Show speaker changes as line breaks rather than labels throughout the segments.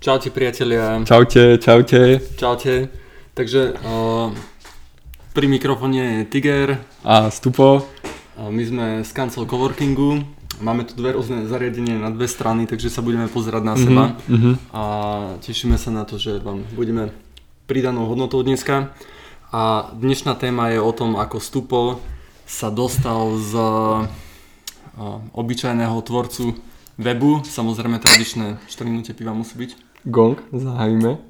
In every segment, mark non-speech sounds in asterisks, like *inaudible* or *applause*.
Čaute priatelia.
Čaute, čaute.
Čaute. Takže uh, pri mikrofóne je Tiger.
A Stupo.
Uh, my sme z Cancel Coworkingu. Máme tu dve rôzne zariadenie na dve strany, takže sa budeme pozerať na seba.
Mm-hmm.
A tešíme sa na to, že vám budeme pridanou hodnotou dneska. A dnešná téma je o tom, ako Stupo sa dostal z uh, obyčajného tvorcu webu. Samozrejme tradičné 4 minúte piva musí byť
Gong, zahájime.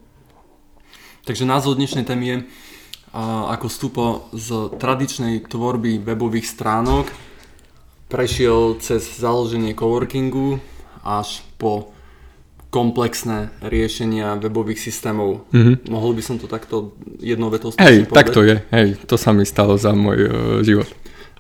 Takže názov dnešnej témy je a, ako stupo z tradičnej tvorby webových stránok prešiel cez založenie coworkingu až po komplexné riešenia webových systémov.
Mhm.
Mohol by som to takto jednou vetou
Hej, tak to je. Hej, to sa mi stalo za môj uh, život.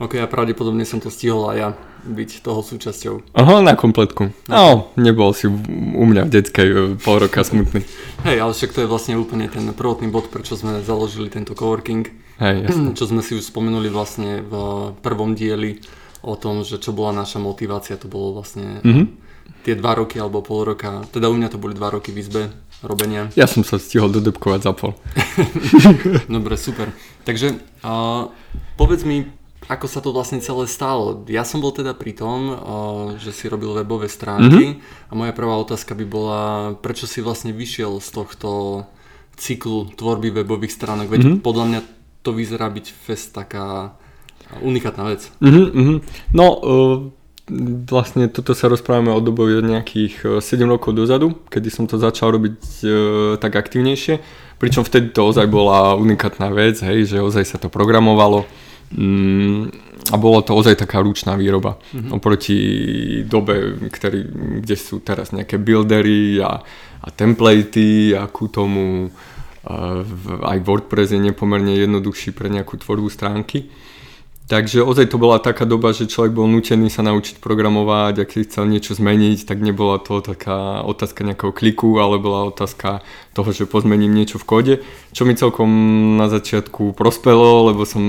Ok, a pravdepodobne som to stihol aj ja byť toho súčasťou.
Aha, na kompletku. No, nebol si u mňa v detskej uh, pol roka smutný.
Hej, ale však to je vlastne úplne ten prvotný bod, prečo sme založili tento coworking.
Hej, jasne. *clears throat*
čo sme si už spomenuli vlastne v prvom dieli o tom, že čo bola naša motivácia, to bolo vlastne
Mhm.
tie dva roky alebo pol roka, teda u mňa to boli dva roky v izbe robenia.
Ja som sa stihol dodebkovať za pol. *laughs* *laughs*
Dobre, super. Takže uh, povedz mi, ako sa to vlastne celé stalo. Ja som bol teda pri tom, uh, že si robil webové stránky a moja prvá otázka by bola, prečo si vlastne vyšiel z tohto cyklu tvorby webových stránok, veď
Mhm.
podľa mňa to vyzerá byť fest taká unikátna vec.
Mhm, mhm. No, uh, vlastne toto sa rozprávame o dobe nejakých uh, 7 rokov dozadu, kedy som to začal robiť tak aktívnejšie. Pričom vtedy to ozaj bola unikátna vec, hej, že ozaj sa to programovalo a bolo to ozaj taká ručná výroba.
Mhm.
Oproti dobe, ktorý, kde sú teraz nejaké buildery a, a templatey a ku tomu uh, aj WordPress je nepomerne jednoduchší pre nejakú tvorbu stránky. Takže ozaj to bola taká doba, že človek bol nutený sa naučiť programovať, ak si chcel niečo zmeniť, tak nebola to taká otázka nejakého kliku, ale bola otázka toho, že pozmením niečo v kóde, čo mi celkom na začiatku prospelo, lebo som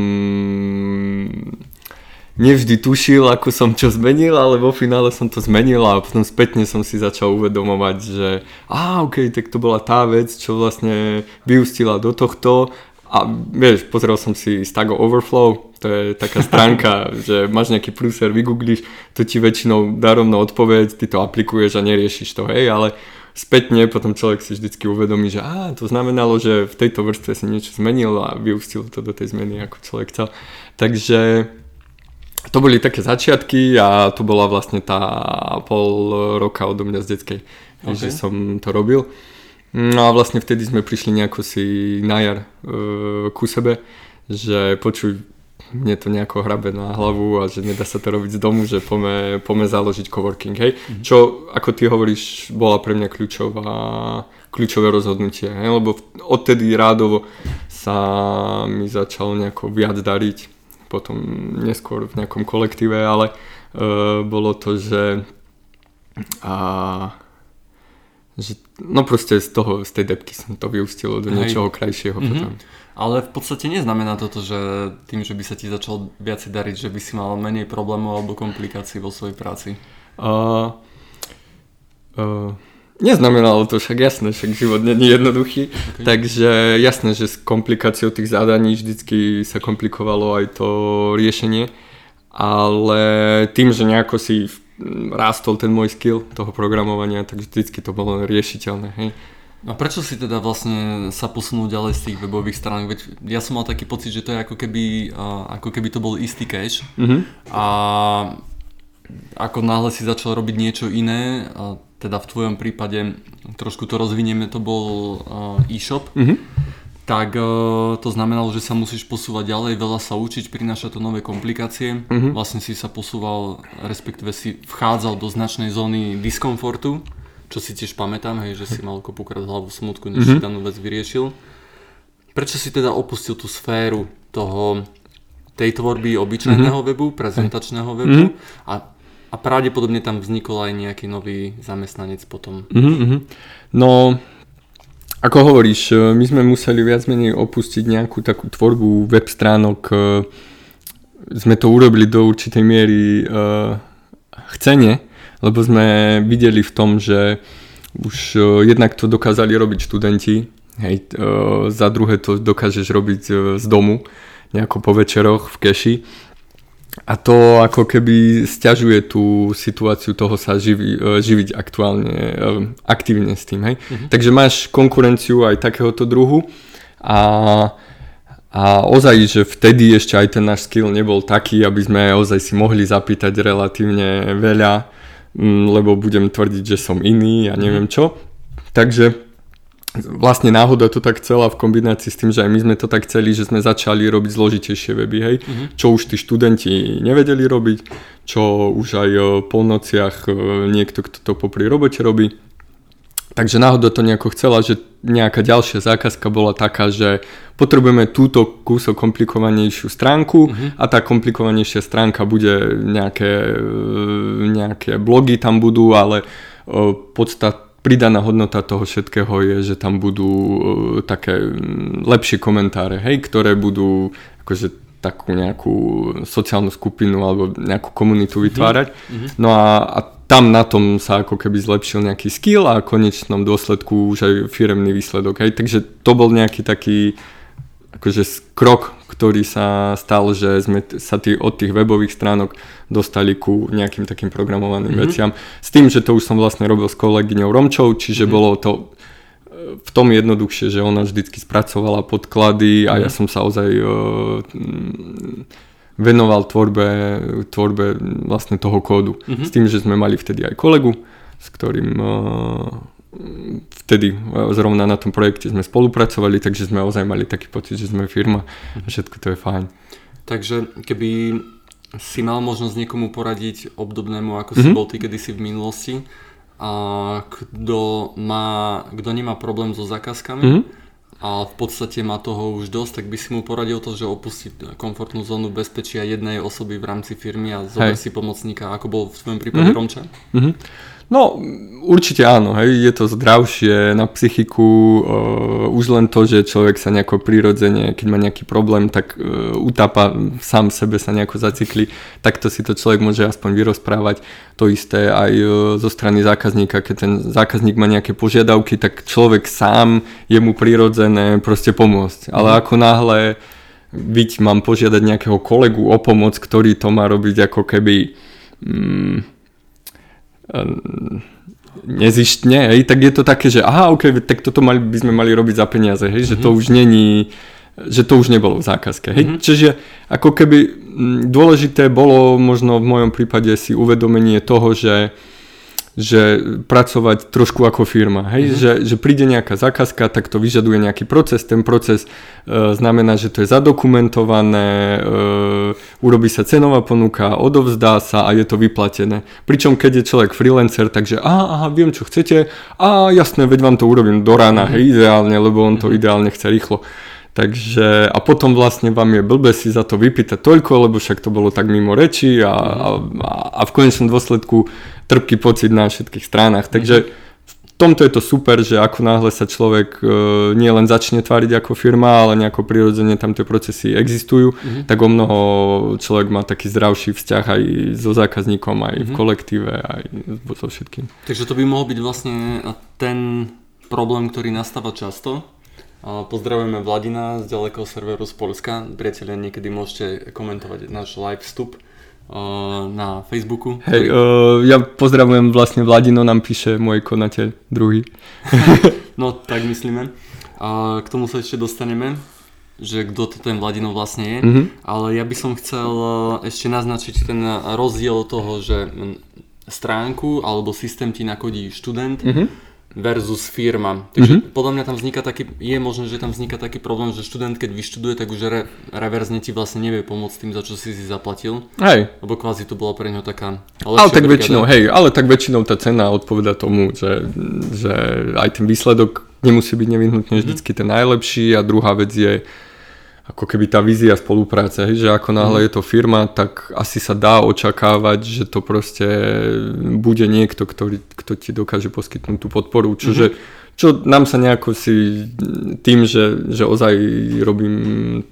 nevždy tušil, ako som čo zmenil, ale vo finále som to zmenil a potom spätne som si začal uvedomovať, že á, ok, tak to bola tá vec, čo vlastne vyústila do tohto a vieš, pozrel som si Stago Overflow, to je taká *laughs* stránka, že máš nejaký prúser, vygoogliš, to ti väčšinou dá rovno odpoveď, ty to aplikuješ a neriešiš to, hej, ale spätne potom človek si vždycky uvedomí, že á, to znamenalo, že v tejto vrstve si niečo zmenil a vyústilo to do tej zmeny, ako človek chcel. Takže to boli také začiatky a to bola vlastne tá pol roka odo mňa z detskej,
Ok.
že som to robil. No a vlastne vtedy sme prišli nejako si na jar e, ku sebe, že počuj, mne to nejako hrabe na hlavu a že nedá sa to robiť z domu, že pome, pome založiť coworking, hej.
Mhm.
Čo, ako ty hovoríš, bola pre mňa kľúčová, kľúčové rozhodnutie, hej, lebo odtedy rádovo sa mi začalo nejako viac dariť, potom neskôr v nejakom kolektíve, ale e, bolo to, že a, že no proste z toho, z tej depky som to vyústilo do
Hej.
niečoho krajšieho
Mhm.
potom.
Ale v podstate neznamená toto, že tým, že by sa ti začal viacej dariť, že by si mal menej problémov alebo komplikácií vo svojej práci.
A, a, neznamenalo to však jasné, však život nie je jednoduchý,
Ok.
takže jasné, že s komplikáciou tých zadaní vždycky sa komplikovalo aj to riešenie, ale tým, že nejako si mm, rástol ten môj skill toho programovania, tak vždycky to bolo riešiteľné, hej.
A prečo si teda vlastne sa posunul ďalej z tých webových stránok? Veď ja som mal taký pocit, že to je ako keby, ako keby to bol istý cache
Mhm.
a ako náhle si začal robiť niečo iné, teda v tvojom prípade trošku to rozvinieme, to bol e-shop,
Mhm.
Tak e, to znamenalo, že sa musíš posúvať ďalej, veľa sa učiť, prináša to nové komplikácie.
Mhm.
Vlastne si sa posúval, respektíve si vchádzal do značnej zóny diskomfortu, čo si tiež pamätám, hej, že si mal kopukrát hlavu smutku, než si
Mhm.
danú vec vyriešil. Prečo si teda opustil tú sféru toho, tej tvorby obyčajného webu, prezentačného webu a, a pravdepodobne tam vznikol aj nejaký nový zamestnanec potom.
Mhm, mhm. No, ako hovoríš, e, my sme museli viac menej opustiť nejakú takú tvorbu web stránok. e, Sme to urobili do určitej miery e, chcene, lebo sme videli v tom, že už jednak to dokázali robiť študenti, hej, za druhé to dokážeš robiť z domu, nejako po večeroch v keši. A to ako keby stiažuje tú situáciu toho sa živi, živiť aktuálne, aktívne s tým. Hej? Mm-hmm. Takže máš konkurenciu aj takéhoto druhu a, a ozaj, že vtedy ešte aj ten náš skill nebol taký, aby sme ozaj si mohli zapýtať relatívne veľa, lebo budem tvrdiť, že som iný a neviem mhm. čo. Takže vlastne náhoda to tak chcela v kombinácii s tým, že aj my sme to tak chceli, že sme začali robiť zložitejšie weby, hej, uh-huh. čo už tí študenti nevedeli robiť, čo už aj e, po nociach e, niekto, kto to popri robote robí. Takže náhoda to nejako chcela, že nejaká ďalšia zákazka bola taká, že potrebujeme túto kúsok komplikovanejšiu stránku uh-huh. a tá komplikovanejšia stránka bude nejaké, e, nejaké blogy tam budú, ale podstat pridaná hodnota toho všetkého je, že tam budú uh, také lepšie komentáre, hej, ktoré budú akože takú nejakú sociálnu skupinu alebo nejakú komunitu mhm. vytvárať. Mm-hmm. No a, a tam na tom sa ako keby zlepšil nejaký skill a v konečnom dôsledku už aj firemný výsledok. Hej. Takže to bol nejaký taký akože krok, ktorý sa stal, že sme sa tý, od tých webových stránok dostali ku nejakým takým programovaným mm-hmm. veciam. S tým, že to už som vlastne robil s kolegyňou Romčou, čiže mm-hmm. bolo to e, v tom jednoduchšie, že ona vždycky spracovala podklady a ja som sa ozaj uh, venoval tvorbe, tvorbe vlastne toho kódu. Mm-hmm. S tým, že sme mali vtedy aj kolegu, s ktorým uh, vtedy e, zrovna na tom projekte sme spolupracovali, takže sme ozaj mali taký pocit, že sme firma a všetko to je fajn.
Takže keby si mal možnosť niekomu poradiť obdobnému, ako mm-hmm. si mhm. bol ty kedysi v minulosti, a kto, má, kto nemá problém so zákazkami mm-hmm. a v podstate má toho už dosť, tak by si mu poradil to, že opustí komfortnú zónu bezpečia jednej osoby v rámci firmy a zober si pomocníka, ako bol v tvojom prípade mm-hmm. Romča? Mm-hmm.
No, určite áno, hej, je to zdravšie na psychiku, uh, už len to, že človek sa nejako prirodzene, keď má nejaký problém, tak uh, utápa sám sebe sa nejako zacikli, takto si to človek môže aspoň vyrozprávať. To isté aj uh, zo strany zákazníka, keď ten zákazník má nejaké požiadavky, tak človek sám je mu prirodzené proste pomôcť. Ale mm. ako náhle byť mám požiadať nejakého kolegu o pomoc, ktorý to má robiť ako keby... Mm, nezištne, hej, tak je to také, že aha, ok, tak toto mali, by sme mali robiť za peniaze, hej, mm-hmm. že to mhm. už není, že to už nebolo v zákazke. Hej. Mm-hmm. Čiže ako keby dôležité bolo možno v mojom prípade si uvedomenie toho, že že pracovať trošku ako firma. Hej? Mm-hmm. Že, že príde nejaká zákazka, tak to vyžaduje nejaký proces. Ten proces e, znamená, že to je zadokumentované, e, urobí sa cenová ponuka, odovzdá sa a je to vyplatené. Pričom keď je človek freelancer, takže aha, aha, viem čo chcete a jasné, veď vám to urobím do rána, mm-hmm. hej, ideálne, lebo on to mm-hmm. ideálne chce rýchlo. Takže a potom vlastne vám je blbe si za to vypýtať toľko, lebo však to bolo tak mimo reči a, a, a v konečnom dôsledku trpký pocit na všetkých stranách. Takže v tomto je to super, že ako náhle sa človek e, nie len začne tváriť ako firma, ale nejako prirodzene tam tie procesy existujú, mm-hmm. tak o mnoho človek má taký zdravší vzťah aj so zákazníkom, aj mm-hmm. v mhm. kolektíve, aj so všetkým.
Takže to by mohol byť vlastne ten problém, ktorý nastáva často. Pozdravujeme Vladina z ďalekého serveru z Polska. Priatelia, niekedy môžete komentovať náš live vstup na Facebooku.
Hej, uh, ja pozdravujem vlastne Vladino, nám píše môj konateľ druhý. *laughs*
no, tak myslíme. A k tomu sa ešte dostaneme, že kto to ten Vladino vlastne je. Mm-hmm. Ale ja by som chcel ešte naznačiť ten rozdiel toho, že stránku alebo systém ti nakodí študent, mm-hmm versus firma. Takže mm-hmm. podľa mňa tam vzniká taký, je možné, že tam vzniká taký problém, že študent keď vyštuduje, tak už re, reverzne ti vlastne nevie pomôcť tým, za čo si si zaplatil.
Hej.
Lebo kvázi to bola pre neho taká
Ale tak brigada. väčšinou, hej, ale tak väčšinou tá cena odpoveda tomu, že, že aj ten výsledok nemusí byť nevyhnutne mm-hmm. vždycky ten najlepší a druhá vec je, ako keby tá vízia spolupráce, hej, že ako náhle mm. je to firma, tak asi sa dá očakávať, že to proste bude niekto, ktorý, kto ti dokáže poskytnúť tú podporu, čože, mm-hmm. čo nám sa nejako si tým, že, že ozaj robím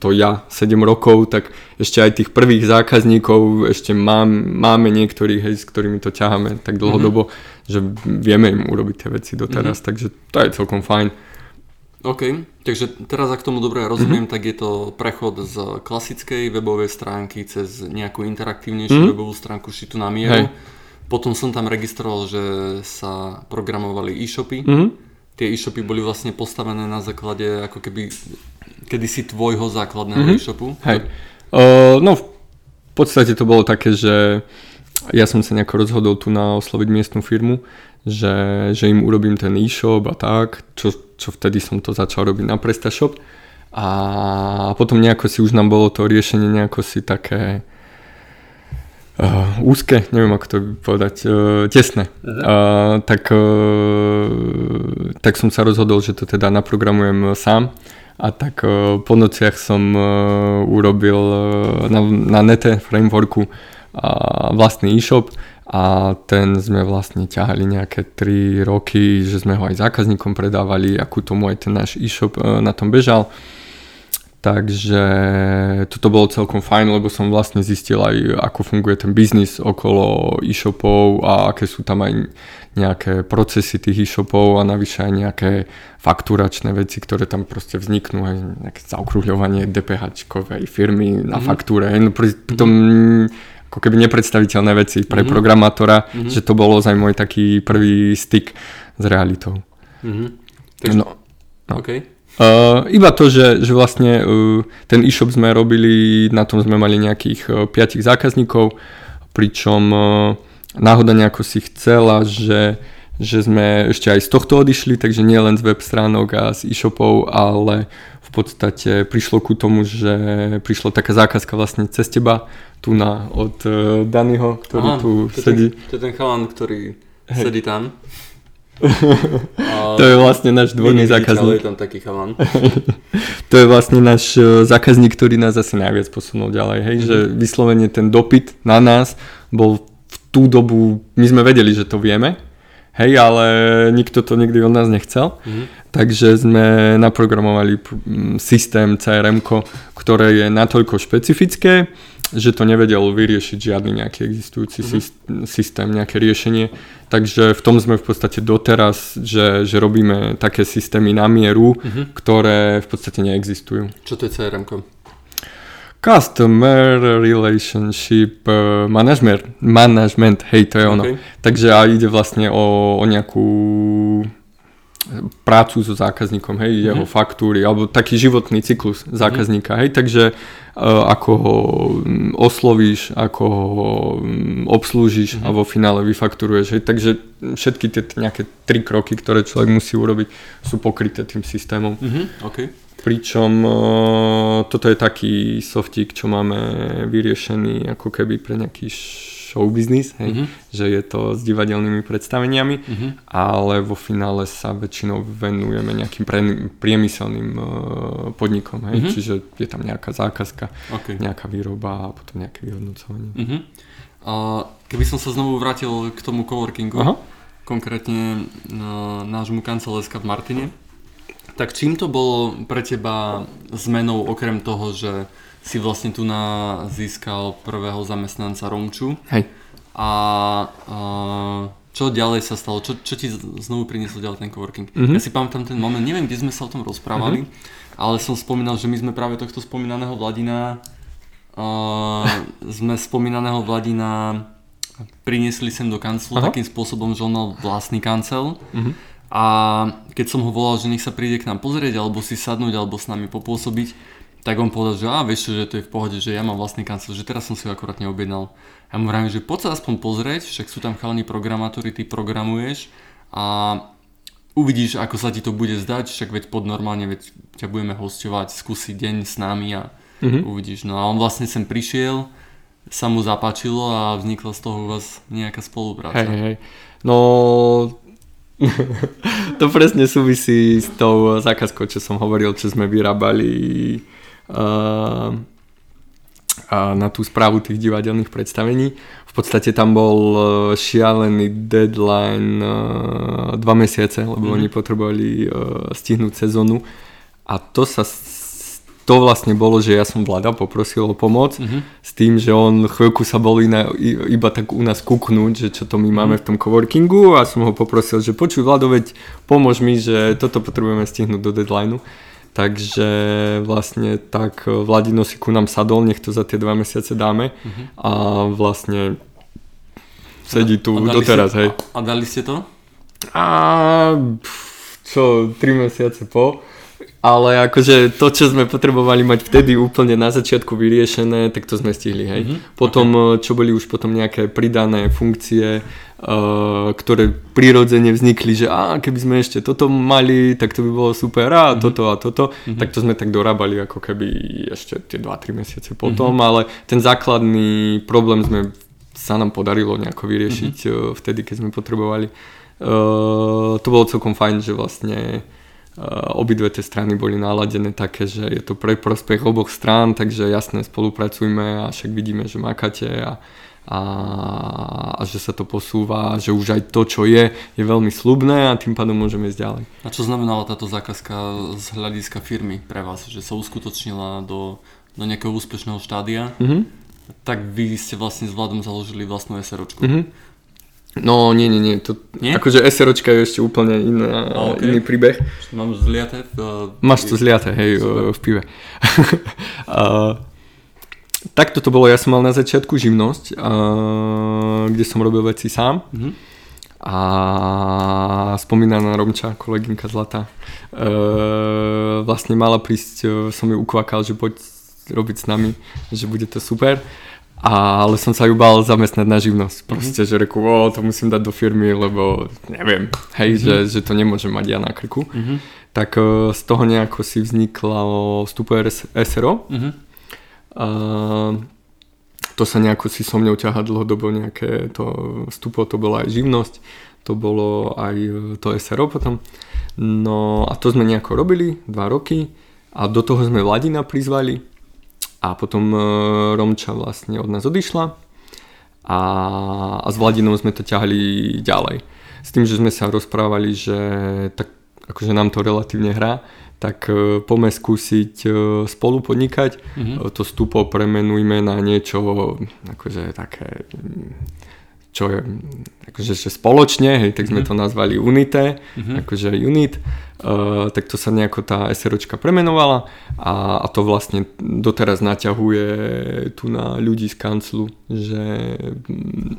to ja 7 rokov, tak ešte aj tých prvých zákazníkov ešte mám, máme niektorých, hej, s ktorými to ťaháme tak dlhodobo, mm-hmm. že vieme im urobiť tie veci doteraz, mm-hmm. takže to je celkom fajn.
OK, takže teraz ak tomu dobre rozumiem, mm-hmm. tak je to prechod z klasickej webovej stránky cez nejakú interaktívnejšiu mm-hmm. webovú stránku šitu na mieru. Hej. Potom som tam registroval, že sa programovali e-shopy. Mm-hmm. Tie e-shopy boli vlastne postavené na základe ako keby kedysi tvojho základného mm-hmm. e-shopu.
Hej. Uh, no v podstate to bolo také, že ja som sa nejako rozhodol tu na osloviť miestnú firmu, že, že im urobím ten e-shop a tak, čo čo vtedy som to začal robiť na PrestaShop. A potom nejako si už nám bolo to riešenie nejako si také uh, úzke, neviem ako to povedať, uh, tesné. Uh, tak, uh, tak som sa rozhodol, že to teda naprogramujem sám. A tak uh, po nociach som uh, urobil uh, na, na nete frameworku uh, vlastný e-shop a ten sme vlastne ťahali nejaké 3 roky, že sme ho aj zákazníkom predávali, akú tomu aj ten náš e-shop e, na tom bežal. Takže toto bolo celkom fajn, lebo som vlastne zistil aj, ako funguje ten biznis okolo e-shopov a aké sú tam aj nejaké procesy tých e-shopov a navyše aj nejaké fakturačné veci, ktoré tam proste vzniknú, aj nejaké zaokrúhľovanie DPH-kovej firmy na mm-hmm. faktúre. No, pritom mm-hmm ako keby nepredstaviteľné veci pre mm-hmm. programátora, mm-hmm. že to bol ozaj môj taký prvý styk s realitou.
Mm-hmm. Takže, no, no. Okay.
Uh, iba to, že, že vlastne uh, ten e-shop sme robili, na tom sme mali nejakých uh, 5 zákazníkov, pričom uh, náhoda nejako si chcela, že, že sme ešte aj z tohto odišli, takže nie len z web stránok a z e-shopov, ale v podstate prišlo ku tomu, že prišla taká zákazka vlastne cez teba, tu na od uh, Danyho, ktorý Aha, tu
to
sedí.
Ten, to je ten chalan, ktorý hey. sedí tam. *laughs*
to je vlastne náš dvorný zákazník.
je tam taký chalan. *laughs*
to je vlastne náš uh, zákazník, ktorý nás asi najviac posunul ďalej. Hej? Mm-hmm. Že vyslovene ten dopyt na nás bol v tú dobu, my sme vedeli, že to vieme, hej, ale nikto to nikdy od nás nechcel. Mm-hmm. Takže sme naprogramovali systém CRM, ktoré je natoľko špecifické, že to nevedel vyriešiť žiadny nejaký existujúci mm-hmm. systém, nejaké riešenie. Takže v tom sme v podstate doteraz, že, že robíme také systémy na mieru, mm-hmm. ktoré v podstate neexistujú.
Čo to je CRM?
Customer Relationship uh, Management, management, hej, to je ono. Okay. Takže a ide vlastne o, o nejakú prácu so zákazníkom, hej, mm-hmm. jeho faktúry, alebo taký životný cyklus zákazníka, mm-hmm. hej, takže uh, ako ho um, oslovíš, ako ho um, obslúžiš mm-hmm. a vo finále vyfakturuješ, hej, takže všetky tie nejaké tri kroky, ktoré človek musí urobiť, sú pokryté tým systémom.
Mm-hmm. Okay.
Pričom uh, toto je taký softík, čo máme vyriešený ako keby pre nejaký show business, hej, mm-hmm. že je to s divadelnými predstaveniami, mm-hmm. ale vo finále sa väčšinou venujeme nejakým pre, priemyselným uh, podnikom, hej, mm-hmm. čiže je tam nejaká zákazka, okay. nejaká výroba a potom nejaké vyhodnocovanie.
Mm-hmm. A keby som sa znovu vrátil k tomu coworkingu, Aha. konkrétne na nášmu kancelářska v Martine, tak čím to bolo pre teba zmenou okrem toho, že si vlastne tu na získal prvého zamestnanca Romču.
Hej.
A, a čo ďalej sa stalo? Čo, čo ti znovu priniesol ďalej ten coworking?
Mm-hmm.
Ja si pamätám ten moment, neviem, kde sme sa o tom rozprávali, mm-hmm. ale som spomínal, že my sme práve tohto spomínaného Vladina uh, sme spomínaného Vladina priniesli sem do kanclu Aha. takým spôsobom, že on mal vlastný kancel. Mm-hmm. A keď som ho volal, že nech sa príde k nám pozrieť, alebo si sadnúť, alebo s nami popôsobiť, tak on povedal, že a vieš že to je v pohode, že ja mám vlastný kancel, že teraz som si ho akorát neobjednal. Ja mu vravím, že poď sa aspoň pozrieť, však sú tam chalní programátori, ty programuješ a uvidíš, ako sa ti to bude zdať, však veď pod normálne, veď ťa budeme hostovať, skúsiť deň s nami a mm-hmm. uvidíš. No a on vlastne sem prišiel, sa mu zapáčilo a vznikla z toho u vás nejaká spolupráca.
Hej, hej. No, *laughs* to presne súvisí s tou zákazkou, čo som hovoril, čo sme vyrábali uh, a na tú správu tých divadelných predstavení. V podstate tam bol e, šialený deadline e, dva mesiace, lebo mm. oni potrebovali e, stihnúť sezónu. A to sa to vlastne bolo, že ja som vláda poprosil o pomoc mm-hmm. s tým, že on chvíľku sa bol iná, iba tak u nás kúknúť, že čo to my máme mm-hmm. v tom coworkingu a som ho poprosil, že počuj Vlado, veď pomôž mi, že toto potrebujeme stihnúť do deadlineu. Takže vlastne tak Vladino si ku nám sadol, nech to za tie dva mesiace dáme mm-hmm. a vlastne sedí tu a doteraz,
ste,
hej.
A dali ste to?
A čo, tri mesiace po ale akože to, čo sme potrebovali mať vtedy úplne na začiatku vyriešené, tak to sme stihli, hej. Mm-hmm. Potom, okay. čo boli už potom nejaké pridané funkcie, uh, ktoré prirodzene vznikli, že a keby sme ešte toto mali, tak to by bolo super a mm-hmm. toto a toto, mm-hmm. tak to sme tak dorábali ako keby ešte tie 2-3 mesiace potom, mm-hmm. ale ten základný problém sme sa nám podarilo nejako vyriešiť mm-hmm. vtedy, keď sme potrebovali. Uh, to bolo celkom fajn, že vlastne Eh, obidve tie strany boli naladené také, že je to pre prospech oboch strán, takže jasne spolupracujme a však vidíme, že makáte a, a, a že sa to posúva, že už aj to, čo je, je veľmi slubné a tým pádom môžeme ísť ďalej.
A čo znamenala táto zákazka z hľadiska firmy pre vás, že sa uskutočnila do, do nejakého úspešného štádia? Mm-hmm. Tak vy ste vlastne s Vladom založili vlastnú SROčku. Mm-hmm.
No nie, nie, nie. To, nie? Akože SROčka je ešte úplne iná, okay. iný príbeh.
Mám zliaté v...
Máš to zliaté, hej, Super. v pive. *laughs* uh, takto to bolo, ja som mal na začiatku živnosť, uh, kde som robil veci sám. Mm-hmm. A spomínaná Romča, kolegynka Zlata, uh, vlastne mala prísť, uh, som ju ukvakal, že poď robiť s nami, že bude to super ale som sa ju bál zamestnať na živnosť. Mhm. Proste, mm-hmm. že reku, o, to musím dať do firmy, lebo neviem, hej, mm-hmm. že, že to nemôžem mať ja na krku. Mm-hmm. Tak uh, z toho nejako si vznikla vstupu SRO. Mm-hmm. Uh, to sa nejako si so mňou ťaha dlhodobo nejaké to vstupo, to bola aj živnosť, to bolo aj to SRO potom. No a to sme nejako robili, dva roky a do toho sme Vladina prizvali, a potom e, Romča vlastne od nás odišla a, a s Vladinou sme to ťahali ďalej. S tým, že sme sa rozprávali, že tak akože nám to relatívne hrá, tak e, poďme skúsiť e, spolu podnikať. Mm-hmm. To stupo premenujme na niečo akože také čo je akože že spoločne, hej, tak sme mm-hmm. to nazvali Unité, mm-hmm. akože unit, uh, tak to sa nejako tá SROčka premenovala a, a to vlastne doteraz naťahuje tu na ľudí z kanclu, že mm,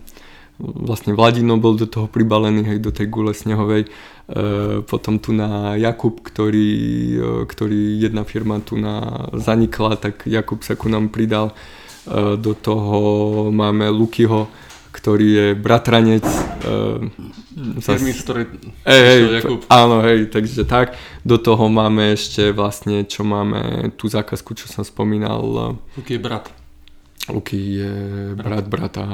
vlastne Vladino bol do toho pribalený, hej, do tej gule snehovej, uh, potom tu na Jakub, ktorý, uh, ktorý jedna firma tu na zanikla, tak Jakub sa ku nám pridal, uh, do toho máme Lukyho, ktorý je bratranec uh,
firmy, z ktorej
hej, Jakub. Áno, hej, takže tak. Do toho máme ešte vlastne, čo máme tú zákazku, čo som spomínal.
Luky je brat.
Luky je brat, brat brata,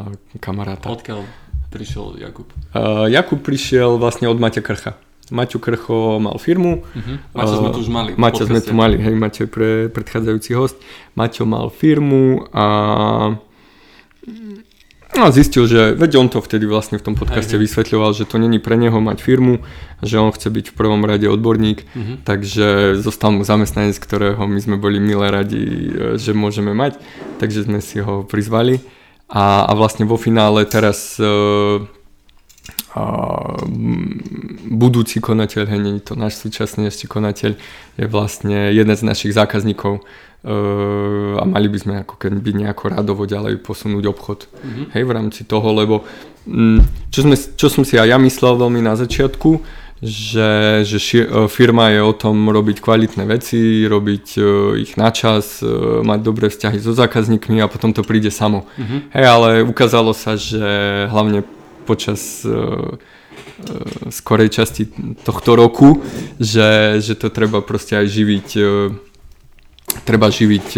kamaráta.
Odkiaľ prišiel Jakub?
Uh, Jakub prišiel vlastne od Maťa Krcha. Maťo Krcho mal firmu. Uh-huh.
Maťo sme tu už mali.
Maťo sme tu mali, hej, Maťo je pre predchádzajúci host. Maťo mal firmu a No a zistil, že veď on to vtedy vlastne v tom podcaste vysvetľoval, že to není pre neho mať firmu, že on chce byť v prvom rade odborník, uh-huh. takže zostal mu zamestnanec, ktorého my sme boli milé radi, e, že môžeme mať, takže sme si ho prizvali a, a vlastne vo finále teraz uh, budúci konateľ, hej, nie to náš súčasný ešte konateľ, je vlastne jeden z našich zákazníkov, a mali by sme ako keby nejako radovo ďalej posunúť obchod mm-hmm. hej, v rámci toho, lebo mm, čo, sme, čo som si aj ja myslel veľmi na začiatku, že, že ši, e, firma je o tom robiť kvalitné veci, robiť uh, ich na čas, uh, mať dobré vzťahy so zákazníkmi a potom to príde samo. Mm-hmm. Hej, ale ukázalo sa, že hlavne počas uh, skorej časti tohto roku, že, že to treba proste aj živiť treba živiť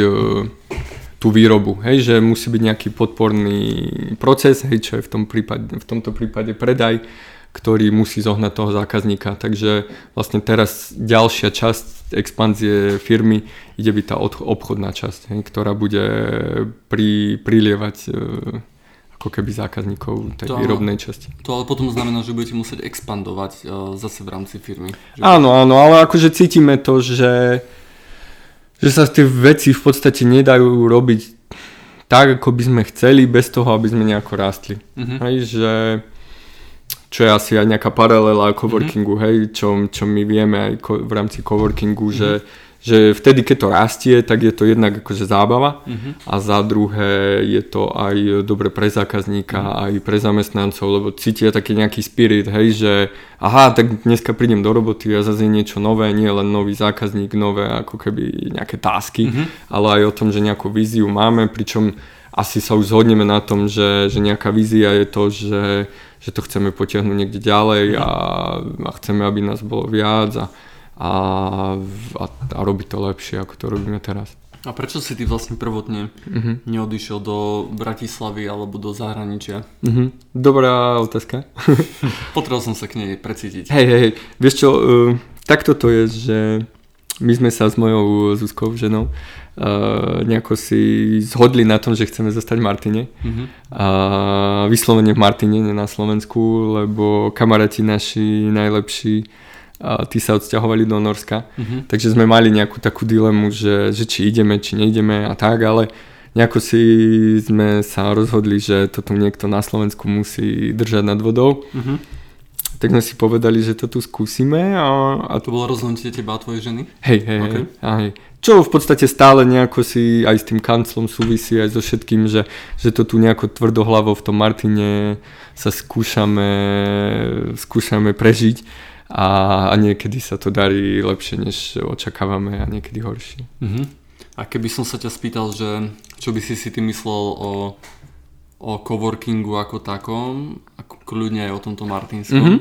tú výrobu, hej, že musí byť nejaký podporný proces, hej, čo je v, tom prípade, v tomto prípade predaj, ktorý musí zohnať toho zákazníka. Takže vlastne teraz ďalšia časť expanzie firmy ide byť tá obchodná časť, hej, ktorá bude pri, prilievať ako keby zákazníkov tej to, výrobnej časti.
To ale potom znamená, že budete musieť expandovať uh, zase v rámci firmy.
Že... Áno, áno, ale akože cítime to, že, že sa tie veci v podstate nedajú robiť tak, ako by sme chceli, bez toho, aby sme nejako rástli. Uh-huh. Hej, že čo je asi aj nejaká paralela coworkingu, uh-huh. hej, čo, čo my vieme aj ko, v rámci coworkingu, uh-huh. že že vtedy, keď to rastie, tak je to jednak akože zábava uh-huh. a za druhé je to aj dobre pre zákazníka, uh-huh. aj pre zamestnancov, lebo cítia taký nejaký spirit, hej, že aha, tak dneska prídem do roboty a zase je niečo nové, nie len nový zákazník, nové ako keby nejaké tásky, uh-huh. ale aj o tom, že nejakú víziu máme, pričom asi sa už zhodneme na tom, že, že nejaká vízia je to, že, že to chceme potiahnuť niekde ďalej a, a chceme, aby nás bolo viac a a, a, a robiť to lepšie, ako to robíme teraz.
A prečo si ty vlastne prvotne uh-huh. neodišiel do Bratislavy alebo do zahraničia?
Uh-huh. Dobrá otázka. *laughs*
Potreboval som sa k nej precítiť.
Hej, hej, vieš čo, uh, takto to je, že my sme sa s mojou Zuzkou, ženou, uh, nejako si zhodli na tom, že chceme zostať v Martine. Uh-huh. A vyslovene v Martine, nie na Slovensku, lebo kamaráti naši najlepší a tí sa odsťahovali do Norska. Uh-huh. Takže sme mali nejakú takú dilemu, že, že či ideme, či neideme a tak, ale nejako si sme sa rozhodli, že toto niekto na Slovensku musí držať nad vodou. Uh-huh. Tak sme si povedali, že to tu skúsime. A, a...
To bolo rozhodnutie teba a tvojej ženy?
Hej, hej, okay. hej. Čo v podstate stále nejako si aj s tým kanclom súvisí, aj so všetkým, že, že to tu nejako tvrdohlavo v tom Martine sa skúšame, skúšame prežiť a, a niekedy sa to darí lepšie, než očakávame a niekedy horšie. Uh-huh.
A keby som sa ťa spýtal, že čo by si si ty myslel o, o coworkingu ako takom, ako kľudne aj o tomto Martinskom, uh-huh.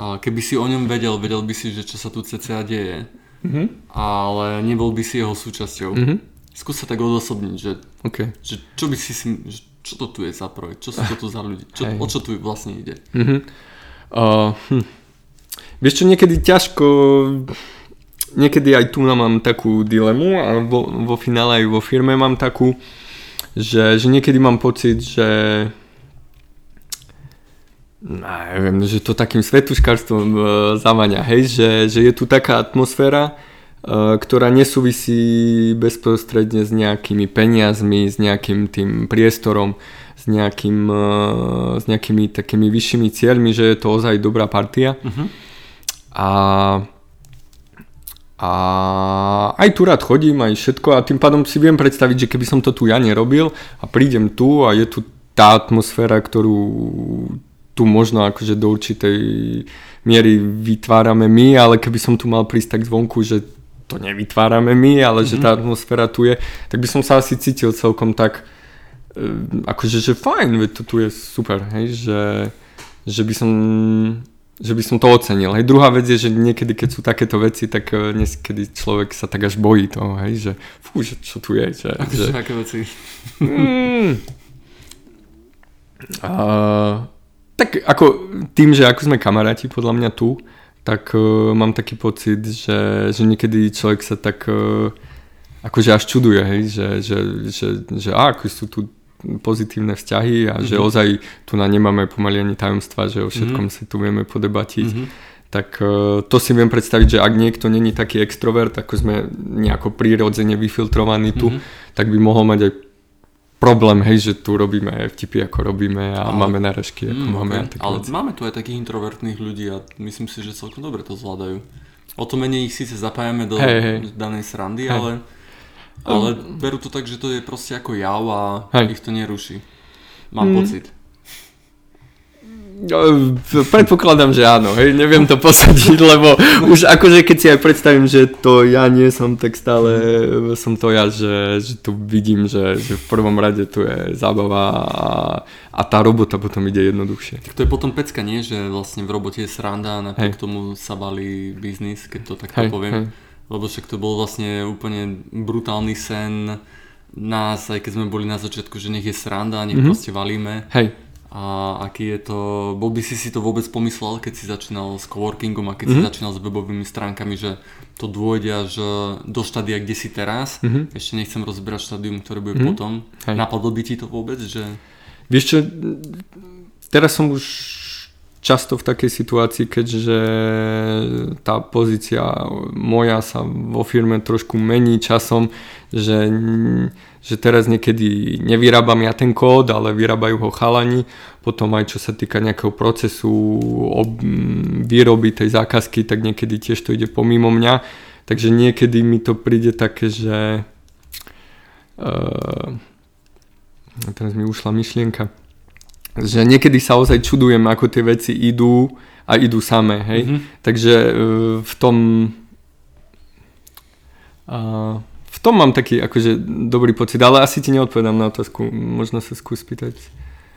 a keby si o ňom vedel, vedel by si, že čo sa tu cca deje, uh-huh. ale nebol by si jeho súčasťou. Uh-huh. Skús sa tak odosobniť, že, okay. že čo by si si, že čo to tu je za projekt, čo sú to tu za ľudí, čo, o čo tu vlastne ide. Uh-huh.
Uh, hm. Vieš čo, niekedy ťažko, niekedy aj tu mám takú dilemu a vo, vo finále aj vo firme mám takú, že, že niekedy mám pocit, že neviem, že to takým svetuškarstvom e, zavania, hej, že, že je tu taká atmosféra, e, ktorá nesúvisí bezprostredne s nejakými peniazmi, s nejakým tým priestorom, s, nejakým, e, s nejakými takými vyššími cieľmi, že je to ozaj dobrá partia. Uh-huh. A, a aj tu rád chodím, aj všetko a tým pádom si viem predstaviť, že keby som to tu ja nerobil a prídem tu a je tu tá atmosféra, ktorú tu možno akože do určitej miery vytvárame my, ale keby som tu mal prísť tak zvonku, že to nevytvárame my, ale mm-hmm. že tá mhm. atmosféra tu je, tak by som sa asi cítil celkom tak e, akože, že fajn, veď to tu je super, hej, že, že by som že by som to ocenil. Hej, druhá vec je, že niekedy, keď sú takéto veci, tak uh, niekedy človek sa tak až bojí toho, hej, že fú, že čo tu je. Že,
že, aké veci?
Mm, uh, tak ako tým, že ako sme kamaráti podľa mňa tu, tak uh, mám taký pocit, že, že niekedy človek sa tak uh, akože až čuduje, hej, že, že, že, že, že á, ako sú tu pozitívne vzťahy a mm-hmm. že mhm. ozaj tu na nemáme pomaly ani tajomstva, že o všetkom mm-hmm. si tu vieme podebatiť. Mm-hmm tak uh, to si viem predstaviť, že ak niekto není taký extrovert, ako sme nejako prírodzene vyfiltrovaní tu, mm-hmm. tak by mohol mať aj problém, hej, že tu robíme vtipy, ako robíme a ale, máme náražky, ako mm, máme.
Okay. Ale veci. máme tu aj takých introvertných ľudí a myslím si, že celkom dobre to zvládajú. O to menej ich síce zapájame do hey, hey. danej srandy, hey. ale ale berú to tak, že to je proste ako jav a Hej. ich to neruší. Mám mm. pocit.
No, predpokladám, že áno, hej, neviem to posadiť, lebo už akože keď si aj predstavím, že to ja nie som, tak stále som to ja, že, že tu vidím, že, že v prvom rade tu je zábava a, a tá robota potom ide jednoduchšie.
Tak to je potom pecka, nie? Že vlastne v robote je sranda a napriek tomu sa valí biznis, keď to takto hej, poviem. Hej lebo však to bol vlastne úplne brutálny sen nás, aj keď sme boli na začiatku, že nech je sranda, nech mm-hmm. proste valíme.
Hej.
a aký je to, bol by si si to vôbec pomyslel, keď si začínal s coworkingom a keď mm-hmm. si začínal s webovými stránkami, že to dôjde až do štádia, kde si teraz. Mm-hmm. Ešte nechcem rozberať štádium, ktoré bude mm-hmm. potom. Hej. Napadlo by ti to vôbec, že...
Vieš čo, teraz som už často v takej situácii, keďže tá pozícia moja sa vo firme trošku mení časom, že, že teraz niekedy nevyrábam ja ten kód, ale vyrábajú ho chalani, potom aj čo sa týka nejakého procesu ob, výroby tej zákazky, tak niekedy tiež to ide pomimo mňa, takže niekedy mi to príde také, že uh, teraz mi ušla myšlienka, že niekedy sa ozaj čudujem, ako tie veci idú a idú samé, hej. Mm-hmm. Takže uh, v tom uh, v tom mám taký akože dobrý pocit, ale asi ti neodpovedám na otázku, možno sa skús pýtať.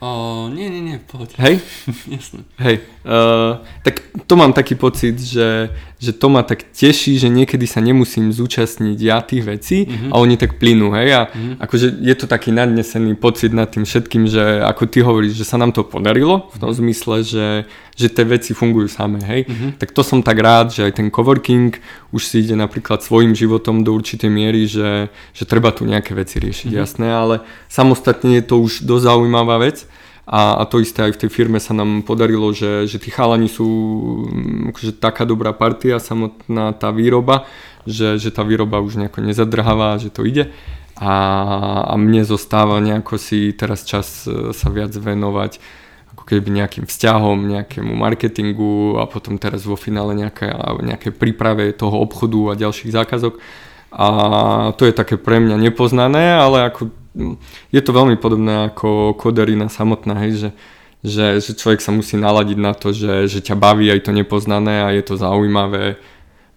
O, nie, nie, nie, poď.
Hej? *laughs*
Jasne.
Hej, uh, tak to mám taký pocit, že, že to ma tak teší, že niekedy sa nemusím zúčastniť ja tých vecí mm-hmm. a oni tak plynú, hej, a mm-hmm. akože je to taký nadnesený pocit nad tým všetkým, že ako ty hovoríš, že sa nám to podarilo, v tom zmysle, že, že tie veci fungujú samé, hej, mm-hmm. tak to som tak rád, že aj ten coworking už si ide napríklad svojim životom do určitej miery, že, že treba tu nejaké veci riešiť, mm-hmm. jasné, ale samostatne je to už dosť zaujímavá vec a, a to isté aj v tej firme sa nám podarilo, že, že tí chalani sú mm, akože taká dobrá partia, samotná tá výroba, že, že tá výroba už nejako nezadrháva, že to ide. A, a mne zostáva nejako si teraz čas e, sa viac venovať ako keby nejakým vzťahom, nejakému marketingu a potom teraz vo finále nejaké, nejaké príprave toho obchodu a ďalších zákazok. A to je také pre mňa nepoznané, ale ako je to veľmi podobné ako koderina samotná, hej, že, že, že človek sa musí naladiť na to, že, že ťa baví aj to nepoznané a je to zaujímavé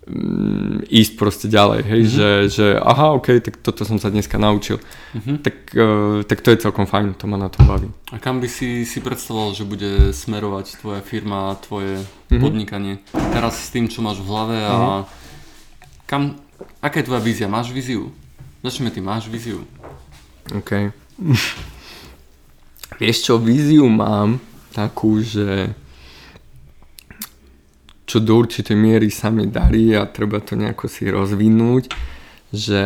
um, ísť proste ďalej, hej, mm-hmm. že, že aha, ok, tak toto som sa dneska naučil. Mm-hmm. Tak, uh, tak to je celkom fajn, to ma na tom baví.
A kam by si si predstavoval, že bude smerovať tvoja firma tvoje mm-hmm. podnikanie? Teraz s tým, čo máš v hlave a mm-hmm. kam, aká je tvoja vízia? Máš víziu? Začneme tým, máš víziu?
OK. Vieš čo, víziu mám takú, že čo do určitej miery sa mi darí a treba to nejako si rozvinúť, že,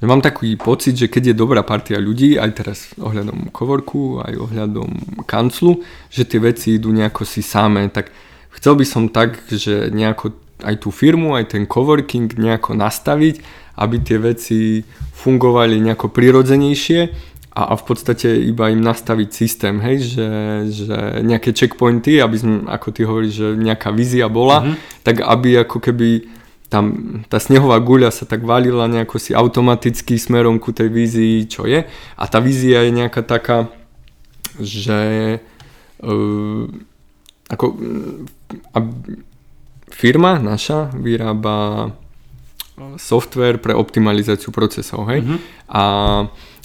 že mám taký pocit, že keď je dobrá partia ľudí, aj teraz ohľadom kovorku, aj ohľadom kanclu, že tie veci idú nejako si samé, tak chcel by som tak, že nejako aj tú firmu, aj ten coworking nejako nastaviť, aby tie veci fungovali nejako prirodzenejšie a, a v podstate iba im nastaviť systém, hej, že, že nejaké checkpointy, aby sme, ako ty hovoríš, že nejaká vízia bola, mm-hmm. tak aby ako keby tam tá snehová guľa sa tak valila nejako si automaticky smerom ku tej vízii, čo je. A tá vízia je nejaká taká, že uh, ako uh, firma naša vyrába software pre optimalizáciu procesov, hej? Mm-hmm. A,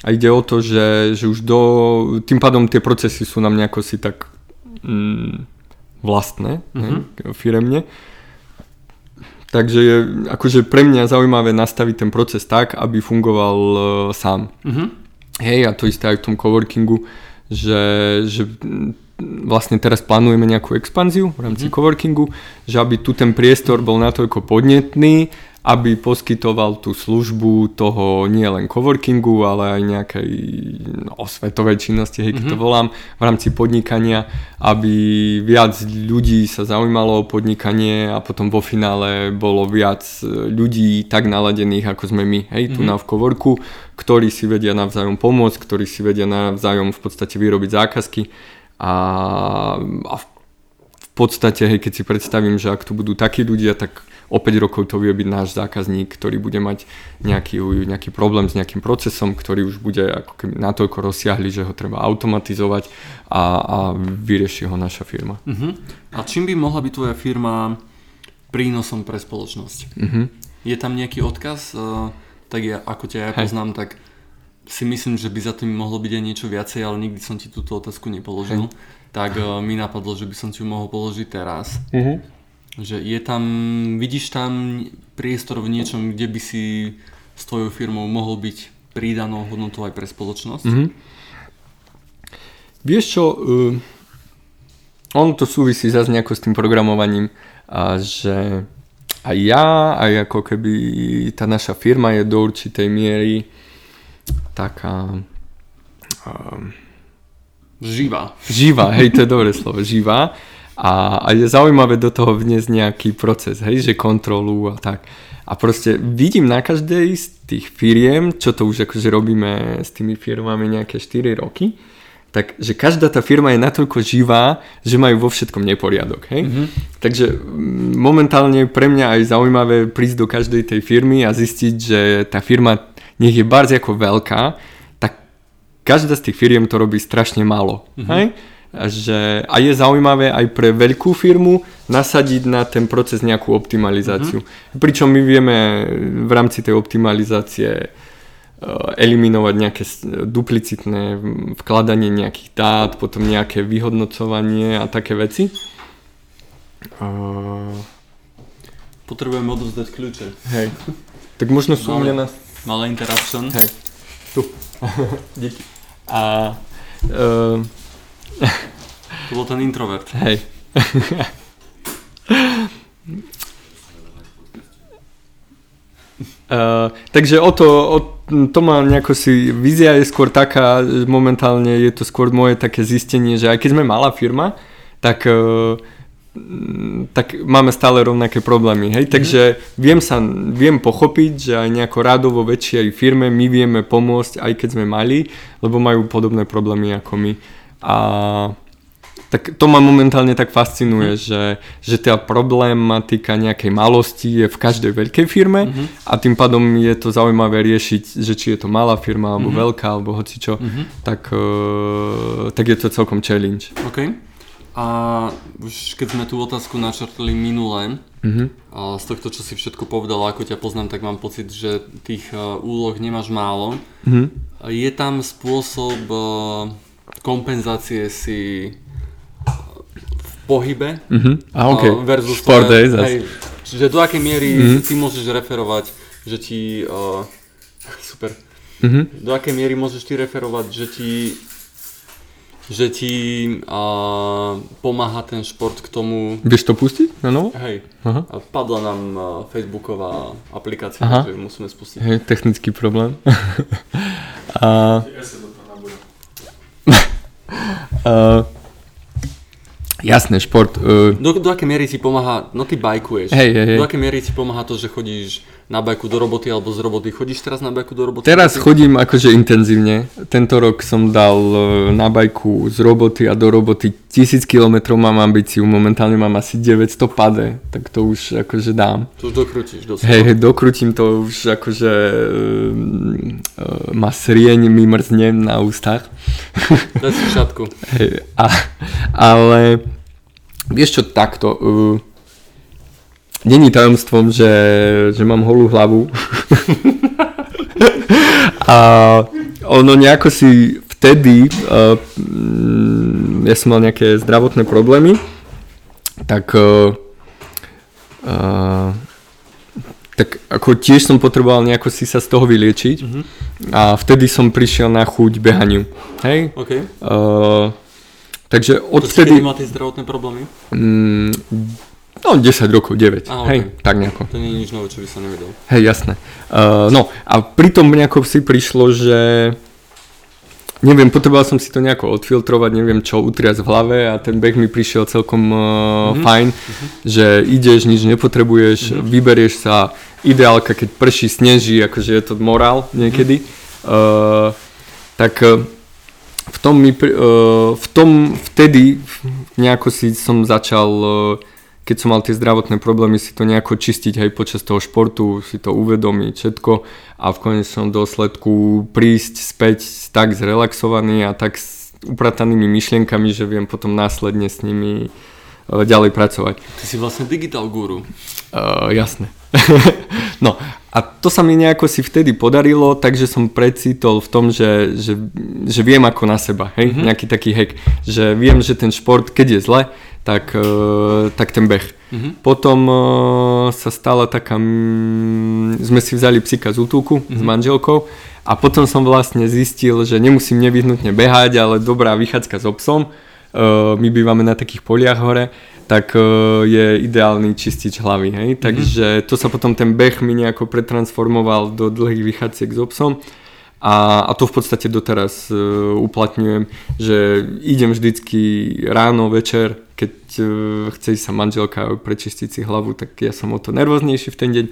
a ide o to, že, že už do, tým pádom tie procesy sú nám nejako si tak mm, vlastné, mm-hmm. hej, mhm. firemne. Takže je akože pre mňa zaujímavé nastaviť ten proces tak, aby fungoval uh, sám. Mm-hmm. Hej, a to isté aj v tom coworkingu, že, že vlastne teraz plánujeme nejakú expanziu v rámci mm-hmm. coworkingu, že aby tu ten priestor bol natoľko podnetný, aby poskytoval tú službu toho nie len coworkingu, ale aj nejakej no, osvetovej činnosti, hej, mm-hmm. to mhm. volám, v rámci podnikania, aby viac ľudí sa zaujímalo o podnikanie a potom vo finále bolo viac ľudí tak naladených, ako sme my, hej, tu mm-hmm. na v coworku, ktorí si vedia navzájom pomôcť, ktorí si vedia navzájom v podstate vyrobiť zákazky a, a v podstate, hej, keď si predstavím, že ak tu budú takí ľudia, tak o 5 rokov to vie byť náš zákazník, ktorý bude mať nejaký, nejaký problém s nejakým procesom, ktorý už bude ako keby natoľko rozsiahly, že ho treba automatizovať a, a vyrieši ho naša firma.
Uh-huh. A čím by mohla byť tvoja firma prínosom pre spoločnosť? Uh-huh. Je tam nejaký odkaz? Uh, tak ja, ako ťa ja poznám, tak si myslím, že by za tým mohlo byť aj niečo viacej, ale nikdy som ti túto otázku nepoložil. Hej. Tak uh, mi napadlo, že by som ti ju mohol položiť teraz. Uh-huh. Že je tam, vidíš tam priestor v niečom, kde by si s tvojou firmou mohol byť pridanou hodnotou aj pre spoločnosť? Mm-hmm.
vieš čo, uh, ono to súvisí zase nejako s tým programovaním, a že aj ja, aj ako keby tá naša firma je do určitej miery taká... Um,
živá.
Živá, *laughs* hej, to je dobré slovo, živá. A, a je zaujímavé do toho vniesť nejaký proces, hej, že kontrolu a tak. A proste vidím na každej z tých firiem, čo to už akože robíme s tými firmami nejaké 4 roky, tak že každá tá firma je natoľko živá, že majú vo všetkom neporiadok. Hej? Mm-hmm. Takže mm, momentálne pre mňa aj zaujímavé prísť do každej tej firmy a zistiť, že tá firma nech je bardzo ako veľká, tak každá z tých firiem to robí strašne málo. Mm-hmm. Hej? Že, a je zaujímavé aj pre veľkú firmu nasadiť na ten proces nejakú optimalizáciu. Mm-hmm. Pričom my vieme v rámci tej optimalizácie Eh, eliminovať nejaké duplicitné vkladanie nejakých dát, potom nejaké vyhodnocovanie a také veci.
Potrebujeme odovzdať kľúče.
Hej. Tak možno sú u mňa na...
Malé interruption.
Hej. Tu. *laughs* Díky. A... Uh... *laughs*
To bol ten introvert.
Hej. *laughs* Uh, takže o to, o, to má nejako si, vízia je skôr taká, momentálne je to skôr moje také zistenie, že aj keď sme malá firma, tak, uh, tak máme stále rovnaké problémy, hej, mm takže viem sa, viem pochopiť, že aj nejako rádovo väčšej firme my vieme pomôcť, aj keď sme mali, lebo majú podobné problémy ako my. A tak to ma momentálne tak fascinuje, mm. že, že tá problematika nejakej malosti je v každej veľkej firme mm-hmm. a tým pádom je to zaujímavé riešiť, že či je to malá firma alebo mm-hmm. veľká alebo hocičo, mm-hmm. tak, uh, tak je to celkom challenge.
OK. A už keď sme tú otázku načrtli minule, mm-hmm. a z tohto, čo si všetko povedal, ako ťa poznám, tak mám pocit, že tých uh, úloh nemáš málo. Mm-hmm. Je tam spôsob uh, kompenzácie si pohybe
uh-huh. a, okay.
versus
Sport tvoje, hej,
čiže do akej miery uh-huh. ty môžeš referovať, že ti uh, *laughs* super, uh-huh. do akej miery môžeš ty referovať, že ti že ti uh, pomáha ten šport k tomu...
Vieš to pustiť na novo?
Hej. Aha. Padla nám uh, Facebooková aplikácia, Aha. takže musíme spustiť.
Hej, technický problém. *laughs* a... *laughs* uh, Jasné, šport. Uh...
Do, do aké miery ti pomáha, no ty bajkuješ,
hej, hej, hej.
do aké miery ti pomáha to, že chodíš na bajku do roboty alebo z roboty? Chodíš teraz na bajku do roboty?
Teraz chodím akože intenzívne. Tento rok som dal e, na bajku z roboty a do roboty 1000 km mám ambíciu, momentálne mám asi 900 pade, tak to už akože dám.
To už dokrutíš dosť.
Hej, hej, dokrutím to už akože uh, uh, ma srieň mi mrzne na ústach. *laughs*
Daj si šatku.
Hej, a, ale vieš čo, takto. Uh, Není tajomstvom, že, že mám holú hlavu. a ono nejako si vtedy, uh, ja som mal nejaké zdravotné problémy, tak uh, uh, tak ako tiež som potreboval nejako si sa z toho vyliečiť mm-hmm. a vtedy som prišiel na chuť behaniu. Hej?
Okay.
Uh, takže
odtedy... To si mal tie zdravotné problémy?
Mm, no 10 rokov, 9. Ah, okay. Hej, tak nejako.
To nie je nič nové, čo by sa nevedel.
Hej, jasné. Uh, no a pritom nejako si prišlo, že neviem, potreboval som si to nejako odfiltrovať, neviem čo, utriať v hlave a ten beh mi prišiel celkom uh, mm-hmm. fajn, mm-hmm. že ideš, nič nepotrebuješ, mm-hmm. vyberieš sa, ideálka, keď prší, sneží, akože je to morál niekedy, mm-hmm. uh, tak uh, v tom, mi, uh, v tom vtedy nejako si som začal uh, keď som mal tie zdravotné problémy, si to nejako čistiť aj počas toho športu, si to uvedomiť všetko a v konečnom dôsledku prísť späť tak zrelaxovaný a tak s upratanými myšlienkami, že viem potom následne s nimi e, ďalej pracovať.
Ty si vlastne digital guru.
Uh, jasné. *laughs* no a to sa mi nejako si vtedy podarilo, takže som precítol v tom, že, že, že viem ako na seba, hej, mm-hmm. nejaký taký hack, že viem, že ten šport, keď je zle, tak, e, tak ten beh. Mm-hmm. Potom uh, sa stala taká, sme si vzali psika z útulku mm-hmm. s manželkou a potom som vlastne zistil, že nemusím nevyhnutne behať, ale dobrá vychádzka s obsom, uh, my bývame na takých poliach hore, tak je ideálny čistič hlavy, hej, mm-hmm. takže to sa potom ten beh mi nejako pretransformoval do dlhých vychádzek s obsom a, a to v podstate doteraz uh, uplatňujem, že idem vždycky ráno, večer, keď uh, chce sa manželka prečistiť si hlavu, tak ja som o to nervóznejší v ten deň,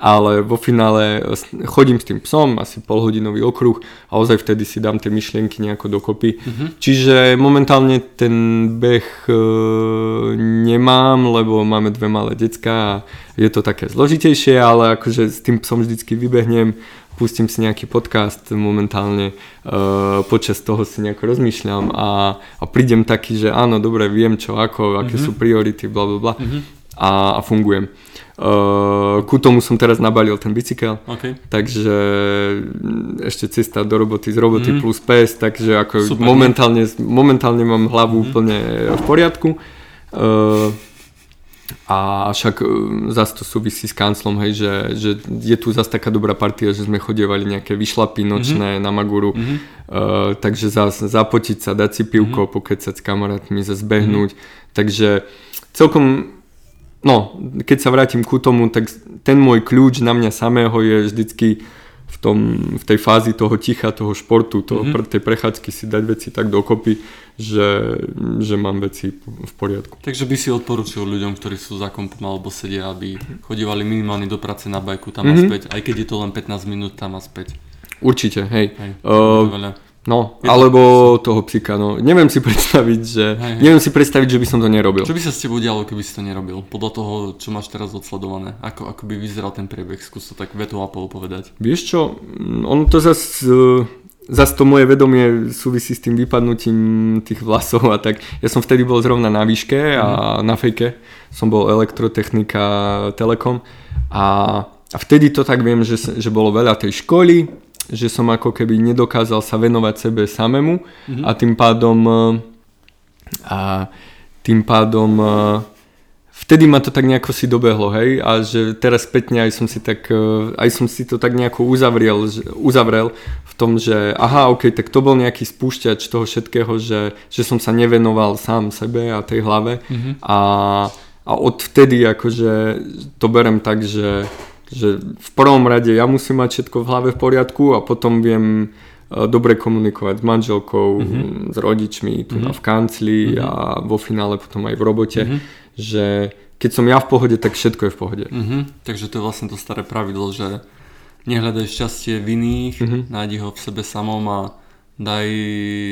ale vo finále chodím s tým psom, asi polhodinový okruh a ozaj vtedy si dám tie myšlienky nejako dokopy. Mm-hmm. Čiže momentálne ten beh uh, nemám, lebo máme dve malé decka a je to také zložitejšie, ale akože s tým psom vždycky vybehnem pustím si nejaký podcast momentálne, uh, počas toho si nejako rozmýšľam a, a prídem taký, že áno, dobre, viem čo, ako, aké mm-hmm. sú priority, bla bla bla mm-hmm. a, a fungujem. Uh, ku tomu som teraz nabalil ten bicykel, okay. takže ešte cesta do roboty z roboty mm-hmm. plus pes, takže ako momentálne, momentálne mám hlavu mm-hmm. úplne v poriadku. Uh, a však e, zase to súvisí s kanclom, hej, že, že je tu zase taká dobrá partia, že sme chodievali nejaké vyšlapy nočné mm-hmm. na Maguru, mm-hmm. uh, takže zase zapotiť sa, dať si pivko, mm-hmm. pokecať s kamarátmi, zase behnúť, mm-hmm. takže celkom, no, keď sa vrátim ku tomu, tak ten môj kľúč na mňa samého je vždycky v, tom, v tej fázi toho ticha, toho športu, toho, mm-hmm. tej prechádzky si dať veci tak dokopy, že, že mám veci v poriadku.
Takže by si odporučil ľuďom, ktorí sú za kompom alebo sedia, aby chodívali minimálne do práce na bajku tam mm-hmm. a späť, aj keď je to len 15 minút tam a späť.
Určite, hej. hej uh, No, je alebo to... toho psika, no. Neviem si *laughs* predstaviť, že... Hej, hej. Neviem si predstaviť, že by som to nerobil.
Čo by sa s tebou dialo, keby si to nerobil? Podľa toho, čo máš teraz odsledované. Ako, ako by vyzeral ten priebeh? Skús to tak vetu a pol povedať.
Vieš čo, ono to zase... Zas to moje vedomie súvisí s tým vypadnutím tých vlasov a tak. Ja som vtedy bol zrovna na výške a mm. na fejke. Som bol elektrotechnika Telekom a, a vtedy to tak viem, že, že bolo veľa tej školy, že som ako keby nedokázal sa venovať sebe samému mm-hmm. a tým pádom a tým pádom vtedy ma to tak nejako si dobehlo, hej, a že teraz spätne aj som si tak, aj som si to tak nejako uzavrel, uzavrel v tom, že aha, ok, tak to bol nejaký spúšťač toho všetkého, že, že som sa nevenoval sám sebe a tej hlave mm-hmm. a, a odvtedy akože to berem tak, že že v prvom rade ja musím mať všetko v hlave v poriadku a potom viem e, dobre komunikovať s manželkou, mm-hmm. s rodičmi tu mm-hmm. v kancli mm-hmm. a vo finále potom aj v robote, mm-hmm. že keď som ja v pohode, tak všetko je v pohode.
Mm-hmm. Takže to je vlastne to staré pravidlo, že nehľadaj šťastie v iných, mm-hmm. nájdi ho v sebe samom a daj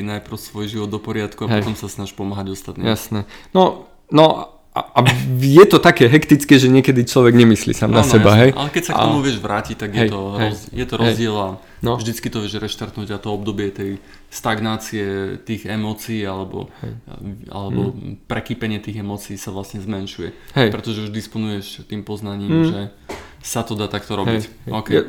najprv svoj život do poriadku a Hej. potom sa snaž pomáhať ostatným.
Jasné. No, no a, a je to také hektické, že niekedy človek nemyslí sám no, na no, seba, jasne. hej?
Ale keď sa k tomu a... vieš vrátiť, tak hej, je, to hej, roz, je to rozdiel a no. vždycky to vieš reštartnúť a to obdobie tej stagnácie tých emócií alebo, alebo hmm. prekýpenie tých emócií sa vlastne zmenšuje. Hej. Pretože už disponuješ tým poznaním, hmm. že sa to dá takto robiť. Hej, hej. Okay. Ja,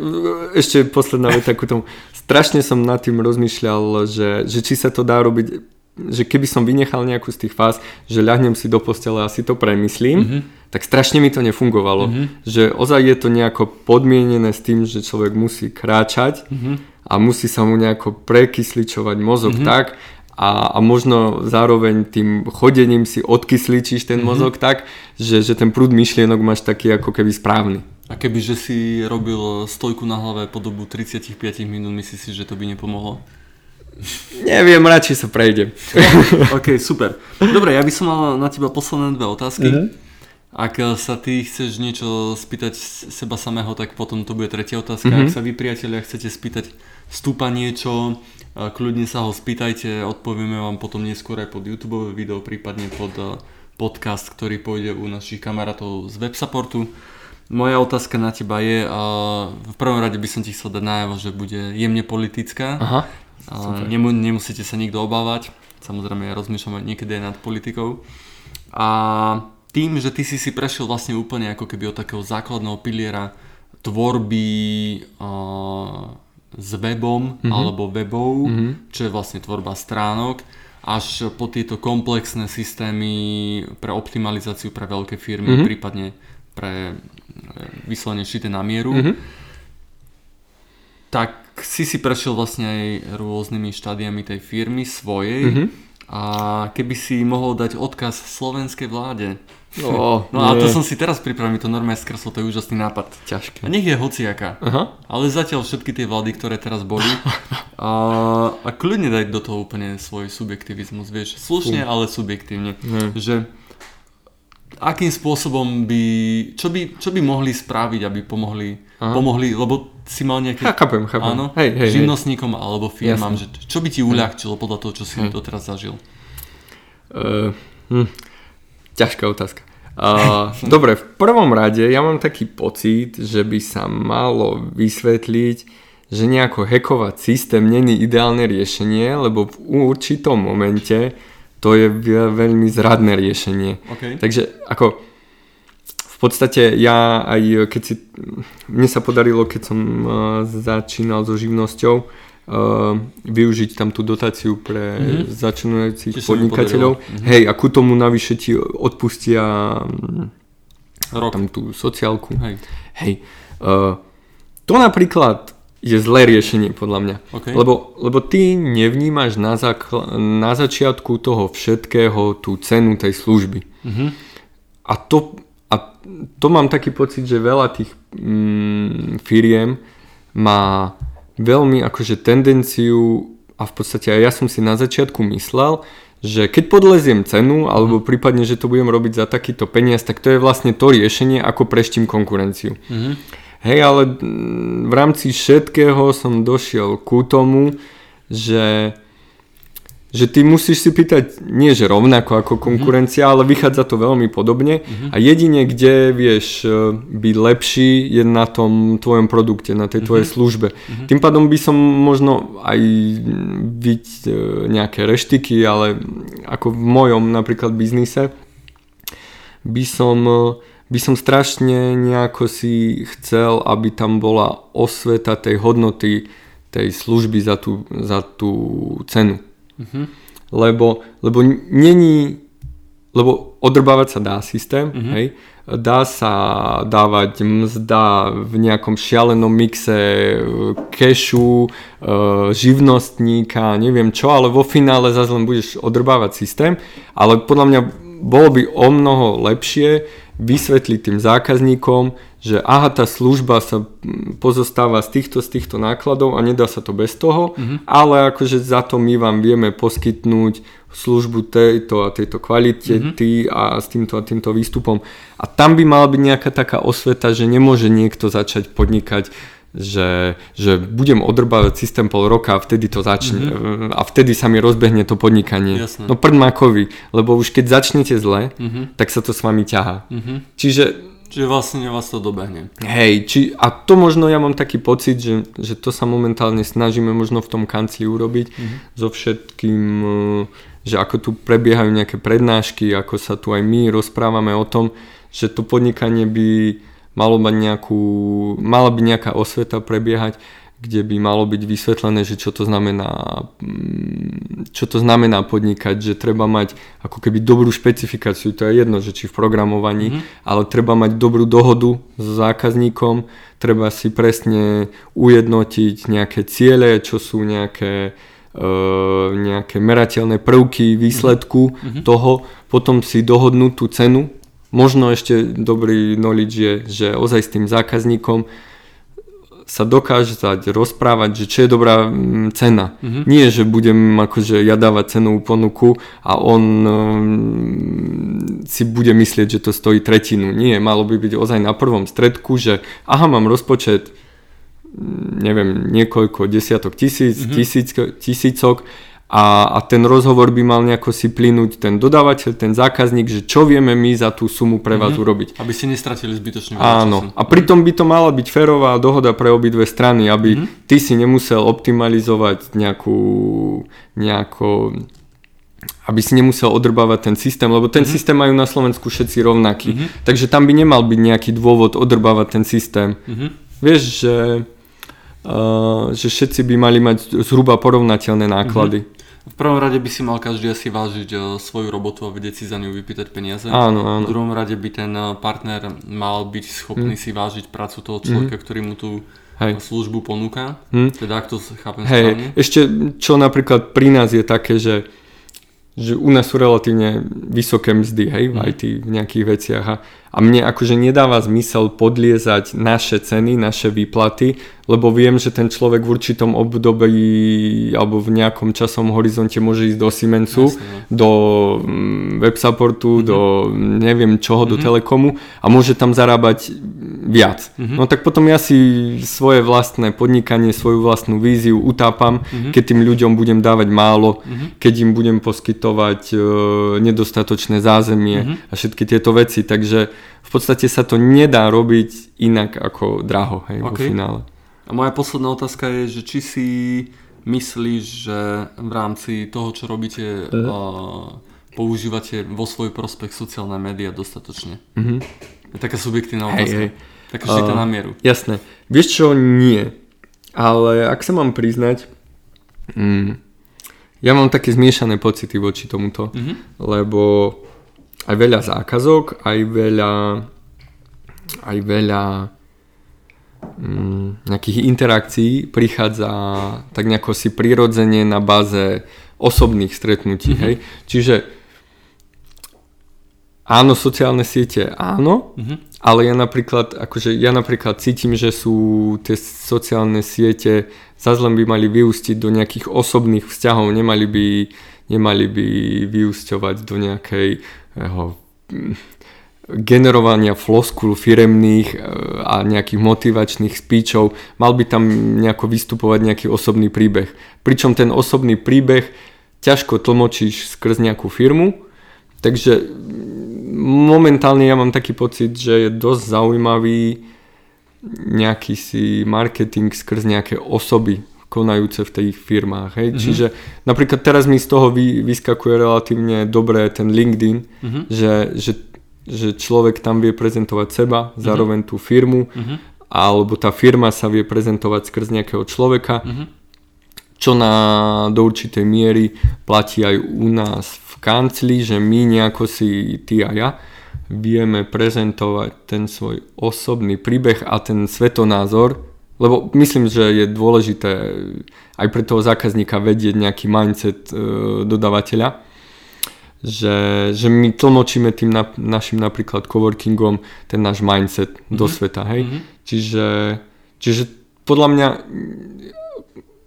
ešte posledná vec takú tomu. Strašne som nad tým rozmýšľal, že, že či sa to dá robiť že keby som vynechal nejakú z tých fáz, že ľahnem si do postele a si to premyslím, mm-hmm. tak strašne mi to nefungovalo. Mm-hmm. Že ozaj je to nejako podmienené s tým, že človek musí kráčať mm-hmm. a musí sa mu nejako prekysličovať mozog mm-hmm. tak, a, a možno zároveň tým chodením si odkysličíš ten mm-hmm. mozog tak, že, že ten prúd myšlienok máš taký ako keby správny.
A keby že si robil stojku na hlave po dobu 35 minút, myslíš si, že to by nepomohlo?
Neviem, radšej sa prejdem. *laughs*
ok, super. Dobre, ja by som mal na teba posledné dve otázky. Uh-huh. Ak sa ty chceš niečo spýtať seba samého, tak potom to bude tretia otázka. Uh-huh. Ak sa vy priatelia chcete spýtať stúpa niečo, kľudne sa ho spýtajte, odpovieme vám potom neskôr aj pod YouTube video, prípadne pod podcast, ktorý pôjde u našich kamarátov z websupportu. Moja otázka na teba je, v prvom rade by som ti chcel dať najavo, že bude jemne politická. Aha. Nemu, nemusíte sa nikto obávať. Samozrejme, ja rozmýšľam aj niekedy aj nad politikou. A tým, že ty si si prešiel vlastne úplne ako keby od takého základného piliera tvorby uh, s webom mm-hmm. alebo webov, mm-hmm. čo je vlastne tvorba stránok až po tieto komplexné systémy pre optimalizáciu pre veľké firmy, mm-hmm. prípadne pre e, vyslovene šité na mieru. Mm-hmm. Tak si si prešiel vlastne aj rôznymi štádiami tej firmy svojej. Mm-hmm. A keby si mohol dať odkaz slovenskej vláde.
No, *laughs*
no a to som si teraz pripravil, to normálne skreslo, to je úžasný nápad.
Ťažké.
A nech je hociaká. Aha. Ale zatiaľ všetky tie vlády, ktoré teraz boli. *laughs* a, a kľudne dať do toho úplne svoj subjektivizmus, vieš. Slušne, uh. ale subjektívne. Uh. Že akým spôsobom by, čo by, čo by mohli spraviť, aby pomohli, Aha. pomohli, lebo si mal nejaké...
Ja, chápem, chápem.
Áno, hej, hej, živnostníkom hej. alebo firmám, že čo by ti uľahčilo podľa toho, čo si hej. doteraz zažil?
Uh, hm, ťažká otázka. Uh, *laughs* dobre, v prvom rade ja mám taký pocit, že by sa malo vysvetliť, že nejako hekovať systém není ideálne riešenie, lebo v určitom momente to je veľmi zradné riešenie.
Okay.
Takže ako podstate ja aj keď si, mne sa podarilo, keď som uh, začínal so živnosťou, uh, využiť tam tú dotáciu pre mm-hmm. začínajúcich podnikateľov. Mm-hmm. Hej, a ku tomu navyše ti odpustia Rok. tam tú sociálku.
Hej.
Hej. Uh, to napríklad je zlé riešenie podľa mňa.
Okay.
Lebo, lebo ty nevnímaš na, zakl- na začiatku toho všetkého tú cenu tej služby.
Mm-hmm.
A, to, to mám taký pocit, že veľa tých mm, firiem má veľmi akože tendenciu a v podstate aj ja som si na začiatku myslel, že keď podleziem cenu alebo mhm. prípadne, že to budem robiť za takýto peniaz, tak to je vlastne to riešenie, ako preštím konkurenciu.
Mm-hmm.
Hej, ale v rámci všetkého som došiel ku tomu, že, že ty musíš si pýtať nie že rovnako ako konkurencia, mm-hmm. ale vychádza to veľmi podobne mm-hmm. a jedine kde vieš e, byť lepší je na tom tvojom produkte, na tej tvojej mm-hmm. službe. Mm-hmm. Tým pádom by som možno aj byť e, nejaké reštiky, ale ako v mojom napríklad biznise by som e, by som strašne nejako si chcel, aby tam bola osveta tej hodnoty tej služby za tú, za tú cenu.
Mm-hmm.
Lebo, lebo není, lebo odrbávať sa dá systém, mm-hmm. hej, dá sa dávať mzda v nejakom šialenom mixe kešu, e, živnostníka, neviem čo, ale vo finále zase len budeš odrbávať systém, ale podľa mňa bolo by o mnoho lepšie, vysvetliť tým zákazníkom, že aha, tá služba sa pozostáva z týchto, z týchto nákladov a nedá sa to bez toho, mm-hmm. ale akože za to my vám vieme poskytnúť službu tejto a tejto kvalite mm-hmm. a s týmto a týmto výstupom. A tam by mala byť nejaká taká osveta, že nemôže niekto začať podnikať že, že budem odrbávať systém pol roka a vtedy to začne mm-hmm. a vtedy sa mi rozbehne to podnikanie.
Jasne.
No prdmakovi, lebo už keď začnete zle, mm-hmm. tak sa to s vami ťahá.
Mm-hmm.
Čiže
Čiže vlastne vás to dobehne.
Hej, či, a to možno ja mám taký pocit, že, že to sa momentálne snažíme možno v tom kancli urobiť mm-hmm. so všetkým, že ako tu prebiehajú nejaké prednášky, ako sa tu aj my rozprávame o tom, že to podnikanie by malo mať nejakú, mala by nejaká osveta prebiehať, kde by malo byť vysvetlené, že čo to znamená, mm, čo to znamená podnikať, že treba mať ako keby dobrú špecifikáciu, to je jedno, že či v programovaní, mm-hmm. ale treba mať dobrú dohodu s zákazníkom, treba si presne ujednotiť nejaké ciele, čo sú nejaké Uh, nejaké merateľné prvky výsledku mm-hmm. toho, potom si dohodnúť tú cenu, Možno ešte dobrý knowledge je, že ozaj s tým zákazníkom sa dokáže rozprávať, že čo je dobrá mm, cena. Mm-hmm. Nie, že budem akože ja dávať cenovú ponuku a on um, si bude myslieť, že to stojí tretinu. Nie, malo by byť ozaj na prvom stredku, že aha, mám rozpočet mm, neviem, niekoľko desiatok tisíc, mm-hmm. tisíc, tisícok a, a ten rozhovor by mal nejako si plynúť ten dodávateľ, ten zákazník, že čo vieme my za tú sumu pre vás mm-hmm. urobiť.
Aby ste nestratili zbytočne
Áno, času. a pritom by to mala byť férová dohoda pre obidve strany, aby mm-hmm. ty si nemusel optimalizovať nejakú, nejako, aby si nemusel odrbávať ten systém, lebo ten mm-hmm. systém majú na Slovensku všetci rovnaký. Mm-hmm. Takže tam by nemal byť nejaký dôvod odrbávať ten systém.
Mm-hmm.
Vieš, že, že všetci by mali mať zhruba porovnateľné náklady. Mm-hmm.
V prvom rade by si mal každý asi vážiť uh, svoju robotu a vedieť si za ňu vypýtať peniaze.
Áno, áno.
V druhom rade by ten uh, partner mal byť schopný mm. si vážiť prácu toho človeka, mm. ktorý mu tú Hej. službu ponúka. Mm. Teda ak to chápem
Hej. správne. Ešte čo napríklad pri nás je také, že že u nás sú relatívne vysoké mzdy, hej, v mhm. IT, v nejakých veciach a, a mne akože nedáva zmysel podliezať naše ceny, naše výplaty, lebo viem, že ten človek v určitom období alebo v nejakom časom horizonte môže ísť do Siemensu, Jasne. No. do mm, web supportu, mm-hmm. do neviem čoho, mm-hmm. do mhm. telekomu a môže tam zarábať viac. Mm-hmm. No tak potom ja si svoje vlastné podnikanie, svoju vlastnú víziu utápam, mm-hmm. keď tým ľuďom budem dávať málo, mm-hmm. keď im budem poskytovať e, nedostatočné zázemie mm-hmm. a všetky tieto veci. Takže v podstate sa to nedá robiť inak ako draho hej, okay. vo finále.
A moja posledná otázka je, že či si myslíš, že v rámci toho, čo robíte, uh-huh. uh, používate vo svoj prospech sociálne médiá dostatočne? Uh-huh. Je taká subjektívna otázka. Hej, hej. Taká uh, na mieru.
Jasné. Vieš čo, nie. Ale ak sa mám priznať, mm, ja mám také zmiešané pocity voči tomuto, uh-huh. lebo aj veľa zákazok, aj veľa aj veľa Mm, nejakých interakcií prichádza tak nejako si prirodzene na báze osobných stretnutí. Mm-hmm. Hej? Čiže áno, sociálne siete áno, mm-hmm. ale ja napríklad, akože ja napríklad cítim, že sú tie sociálne siete zase len by mali vyústiť do nejakých osobných vzťahov, nemali by, nemali by vyúsťovať do nejakej generovania floskul firemných e, a nejakých motivačných speechov, mal by tam nejako vystupovať nejaký osobný príbeh. Pričom ten osobný príbeh ťažko tlmočíš skrz nejakú firmu, takže momentálne ja mám taký pocit, že je dosť zaujímavý nejaký si marketing skrz nejaké osoby konajúce v tých firmách. Hej? Mm-hmm. Čiže napríklad teraz mi z toho vy, vyskakuje relatívne dobre ten LinkedIn, mm-hmm. že, že že človek tam vie prezentovať seba, mm-hmm. zároveň tú firmu, mm-hmm. alebo tá firma sa vie prezentovať skrz nejakého človeka, mm-hmm. čo na do určitej miery platí aj u nás v kancli, že my nejako si, ty a ja, vieme prezentovať ten svoj osobný príbeh a ten svetonázor, lebo myslím, že je dôležité aj pre toho zákazníka vedieť nejaký mindset e, dodavateľa, že, že my tlmočíme tým na, našim napríklad coworkingom ten náš mindset mm-hmm. do sveta, hej. Mm-hmm. Čiže, čiže podľa mňa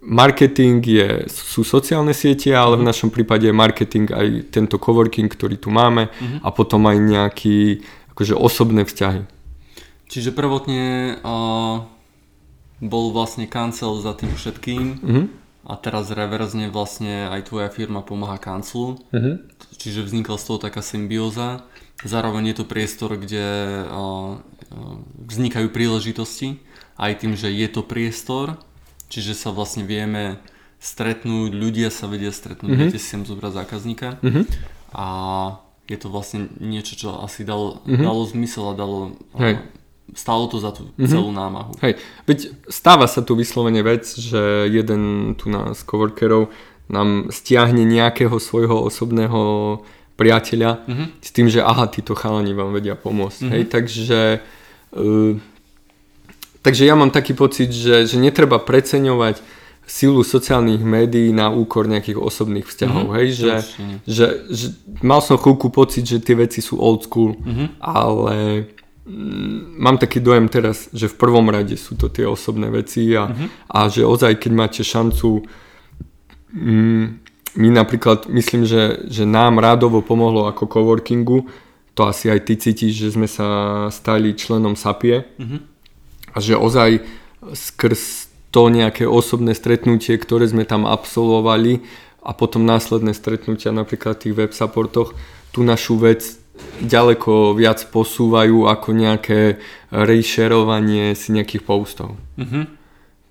marketing je, sú sociálne siete, ale v mhm. našom prípade je marketing aj tento coworking, ktorý tu máme mm-hmm. a potom aj nejaký akože osobné vzťahy.
Čiže prvotne uh, bol vlastne kancel za tým všetkým mm-hmm. a teraz reverzne vlastne aj tvoja firma pomáha kanclu. Mm-hmm čiže vznikla z toho taká symbióza. Zároveň je to priestor, kde vznikajú príležitosti, aj tým, že je to priestor, čiže sa vlastne vieme stretnúť, ľudia sa vedia stretnúť, mm-hmm. viete si sem zobrať zákazníka mm-hmm. a je to vlastne niečo, čo asi dalo, mm-hmm. dalo zmysel a dalo... Hej. Stalo to za tú mm-hmm. celú námahu.
Hej, veď stáva sa tu vyslovene vec, že jeden tu nás coworkerov nám stiahne nejakého svojho osobného priateľa mm-hmm. s tým, že aha, títo chalani vám vedia pomôcť. Mm-hmm. Hej, takže, uh, takže ja mám taký pocit, že, že netreba preceňovať silu sociálnych médií na úkor nejakých osobných vzťahov. Mm-hmm. Hej, že, že, že mal som chvíľku pocit, že tie veci sú old school, mm-hmm. ale mám taký dojem teraz, že v prvom rade sú to tie osobné veci a, mm-hmm. a že ozaj, keď máte šancu Mm, my napríklad, myslím, že, že nám rádovo pomohlo ako coworkingu, to asi aj ty cítiš, že sme sa stali členom SAPie mm-hmm. a že ozaj skrz to nejaké osobné stretnutie, ktoré sme tam absolvovali a potom následné stretnutia napríklad v tých web supportoch, tú našu vec ďaleko viac posúvajú ako nejaké reshareovanie si nejakých postov. Mm-hmm.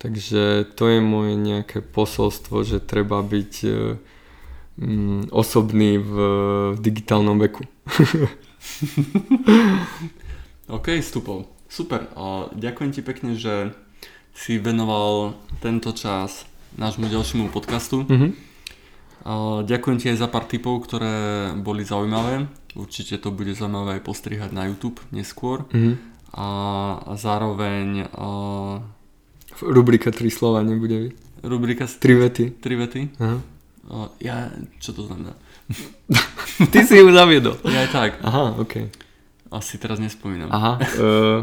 Takže to je moje nejaké posolstvo, že treba byť e, mm, osobný v, v digitálnom veku. *laughs*
OK, Stupol. Super. A ďakujem ti pekne, že si venoval tento čas nášmu ďalšiemu podcastu. Mm-hmm. Uh, ďakujem ti aj za pár tipov, ktoré boli zaujímavé. Určite to bude zaujímavé aj postrihať na YouTube neskôr.
Mhm.
A, a zároveň uh,
Rubrika 3 slova nebude
rubrika s
3 vety.
tri vety.
Aha.
Uh, ja, čo to znamená? *laughs*
Ty si ju zaviedol.
Ja aj tak.
Aha, ok.
Asi teraz nespomínam.
Aha. Uh,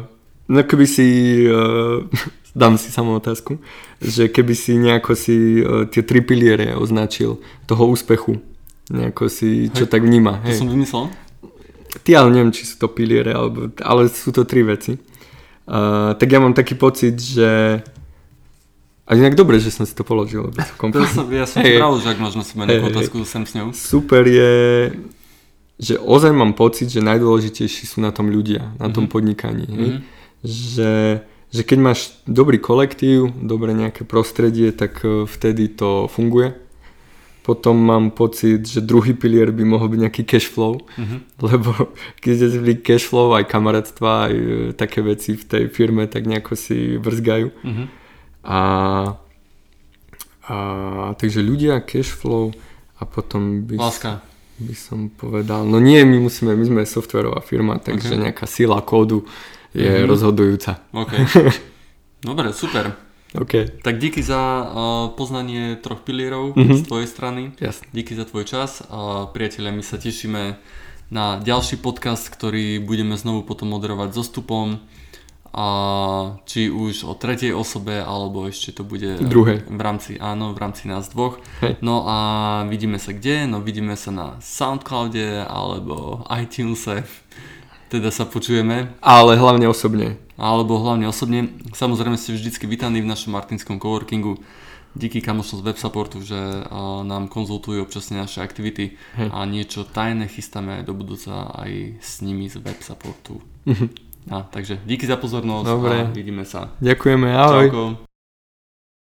no keby si, uh, *laughs* dám si samú otázku, že keby si nejako si uh, tie tri piliere označil toho úspechu, nejako si, čo
Hej.
tak vníma.
To
Hej.
som vymyslel?
Ty ale neviem, či sú to piliere, alebo, ale sú to tri veci. Uh, tak ja mám taký pocit, že... A inak dobre, že som si to položil.
To som, ja som hey. pravil, že ak sebe
Hej,
nejakú
hej.
otázku, sem s ňou.
Super je, že ozaj mám pocit, že najdôležitejší sú na tom ľudia, na tom
Mhm.
podnikaní. Hej?
Mhm.
Že, že keď máš dobrý kolektív, dobré nejaké prostredie, tak e, vtedy to funguje. Potom mám pocit, že druhý pilier by mohol byť nejaký cash flow,
Mhm.
lebo *laughs* keď je zlý cash flow, aj kamarátstva, aj e, také veci v tej firme, tak nejako si vrzgajú.
Mhm.
A, a takže ľudia, cash flow a potom by,
Láska.
by som povedal, no nie, my musíme, my sme softwarová firma, takže
Ok.
nejaká sila kódu je
Mhm.
rozhodujúca.
OK. *laughs* Dobre, super.
OK,
Tak díky za uh, poznanie troch pilierov
Mhm.
z tvojej strany.
jasne.
Díky za tvoj čas. A priatelia, my sa tešíme na ďalší podcast, ktorý budeme znovu potom moderovať so stupom. A či už o tretej osobe, alebo ešte to bude
Druhej.
v rámci, áno, v rámci nás dvoch.
Hej.
No a vidíme sa kde? No vidíme sa na Soundcloude alebo iTunese. Teda sa počujeme.
Ale hlavne osobne.
alebo hlavne osobne. Samozrejme ste vždycky vítaní v našom martinskom coworkingu. Díky kamošom z web supportu, že a, nám konzultujú občasne naše aktivity
Hej.
a niečo tajné chystáme do budúca aj s nimi z web supportu. A, takže díky za pozornosť
Dobre.
a vidíme sa.
Ďakujeme, ahoj.
Čauko.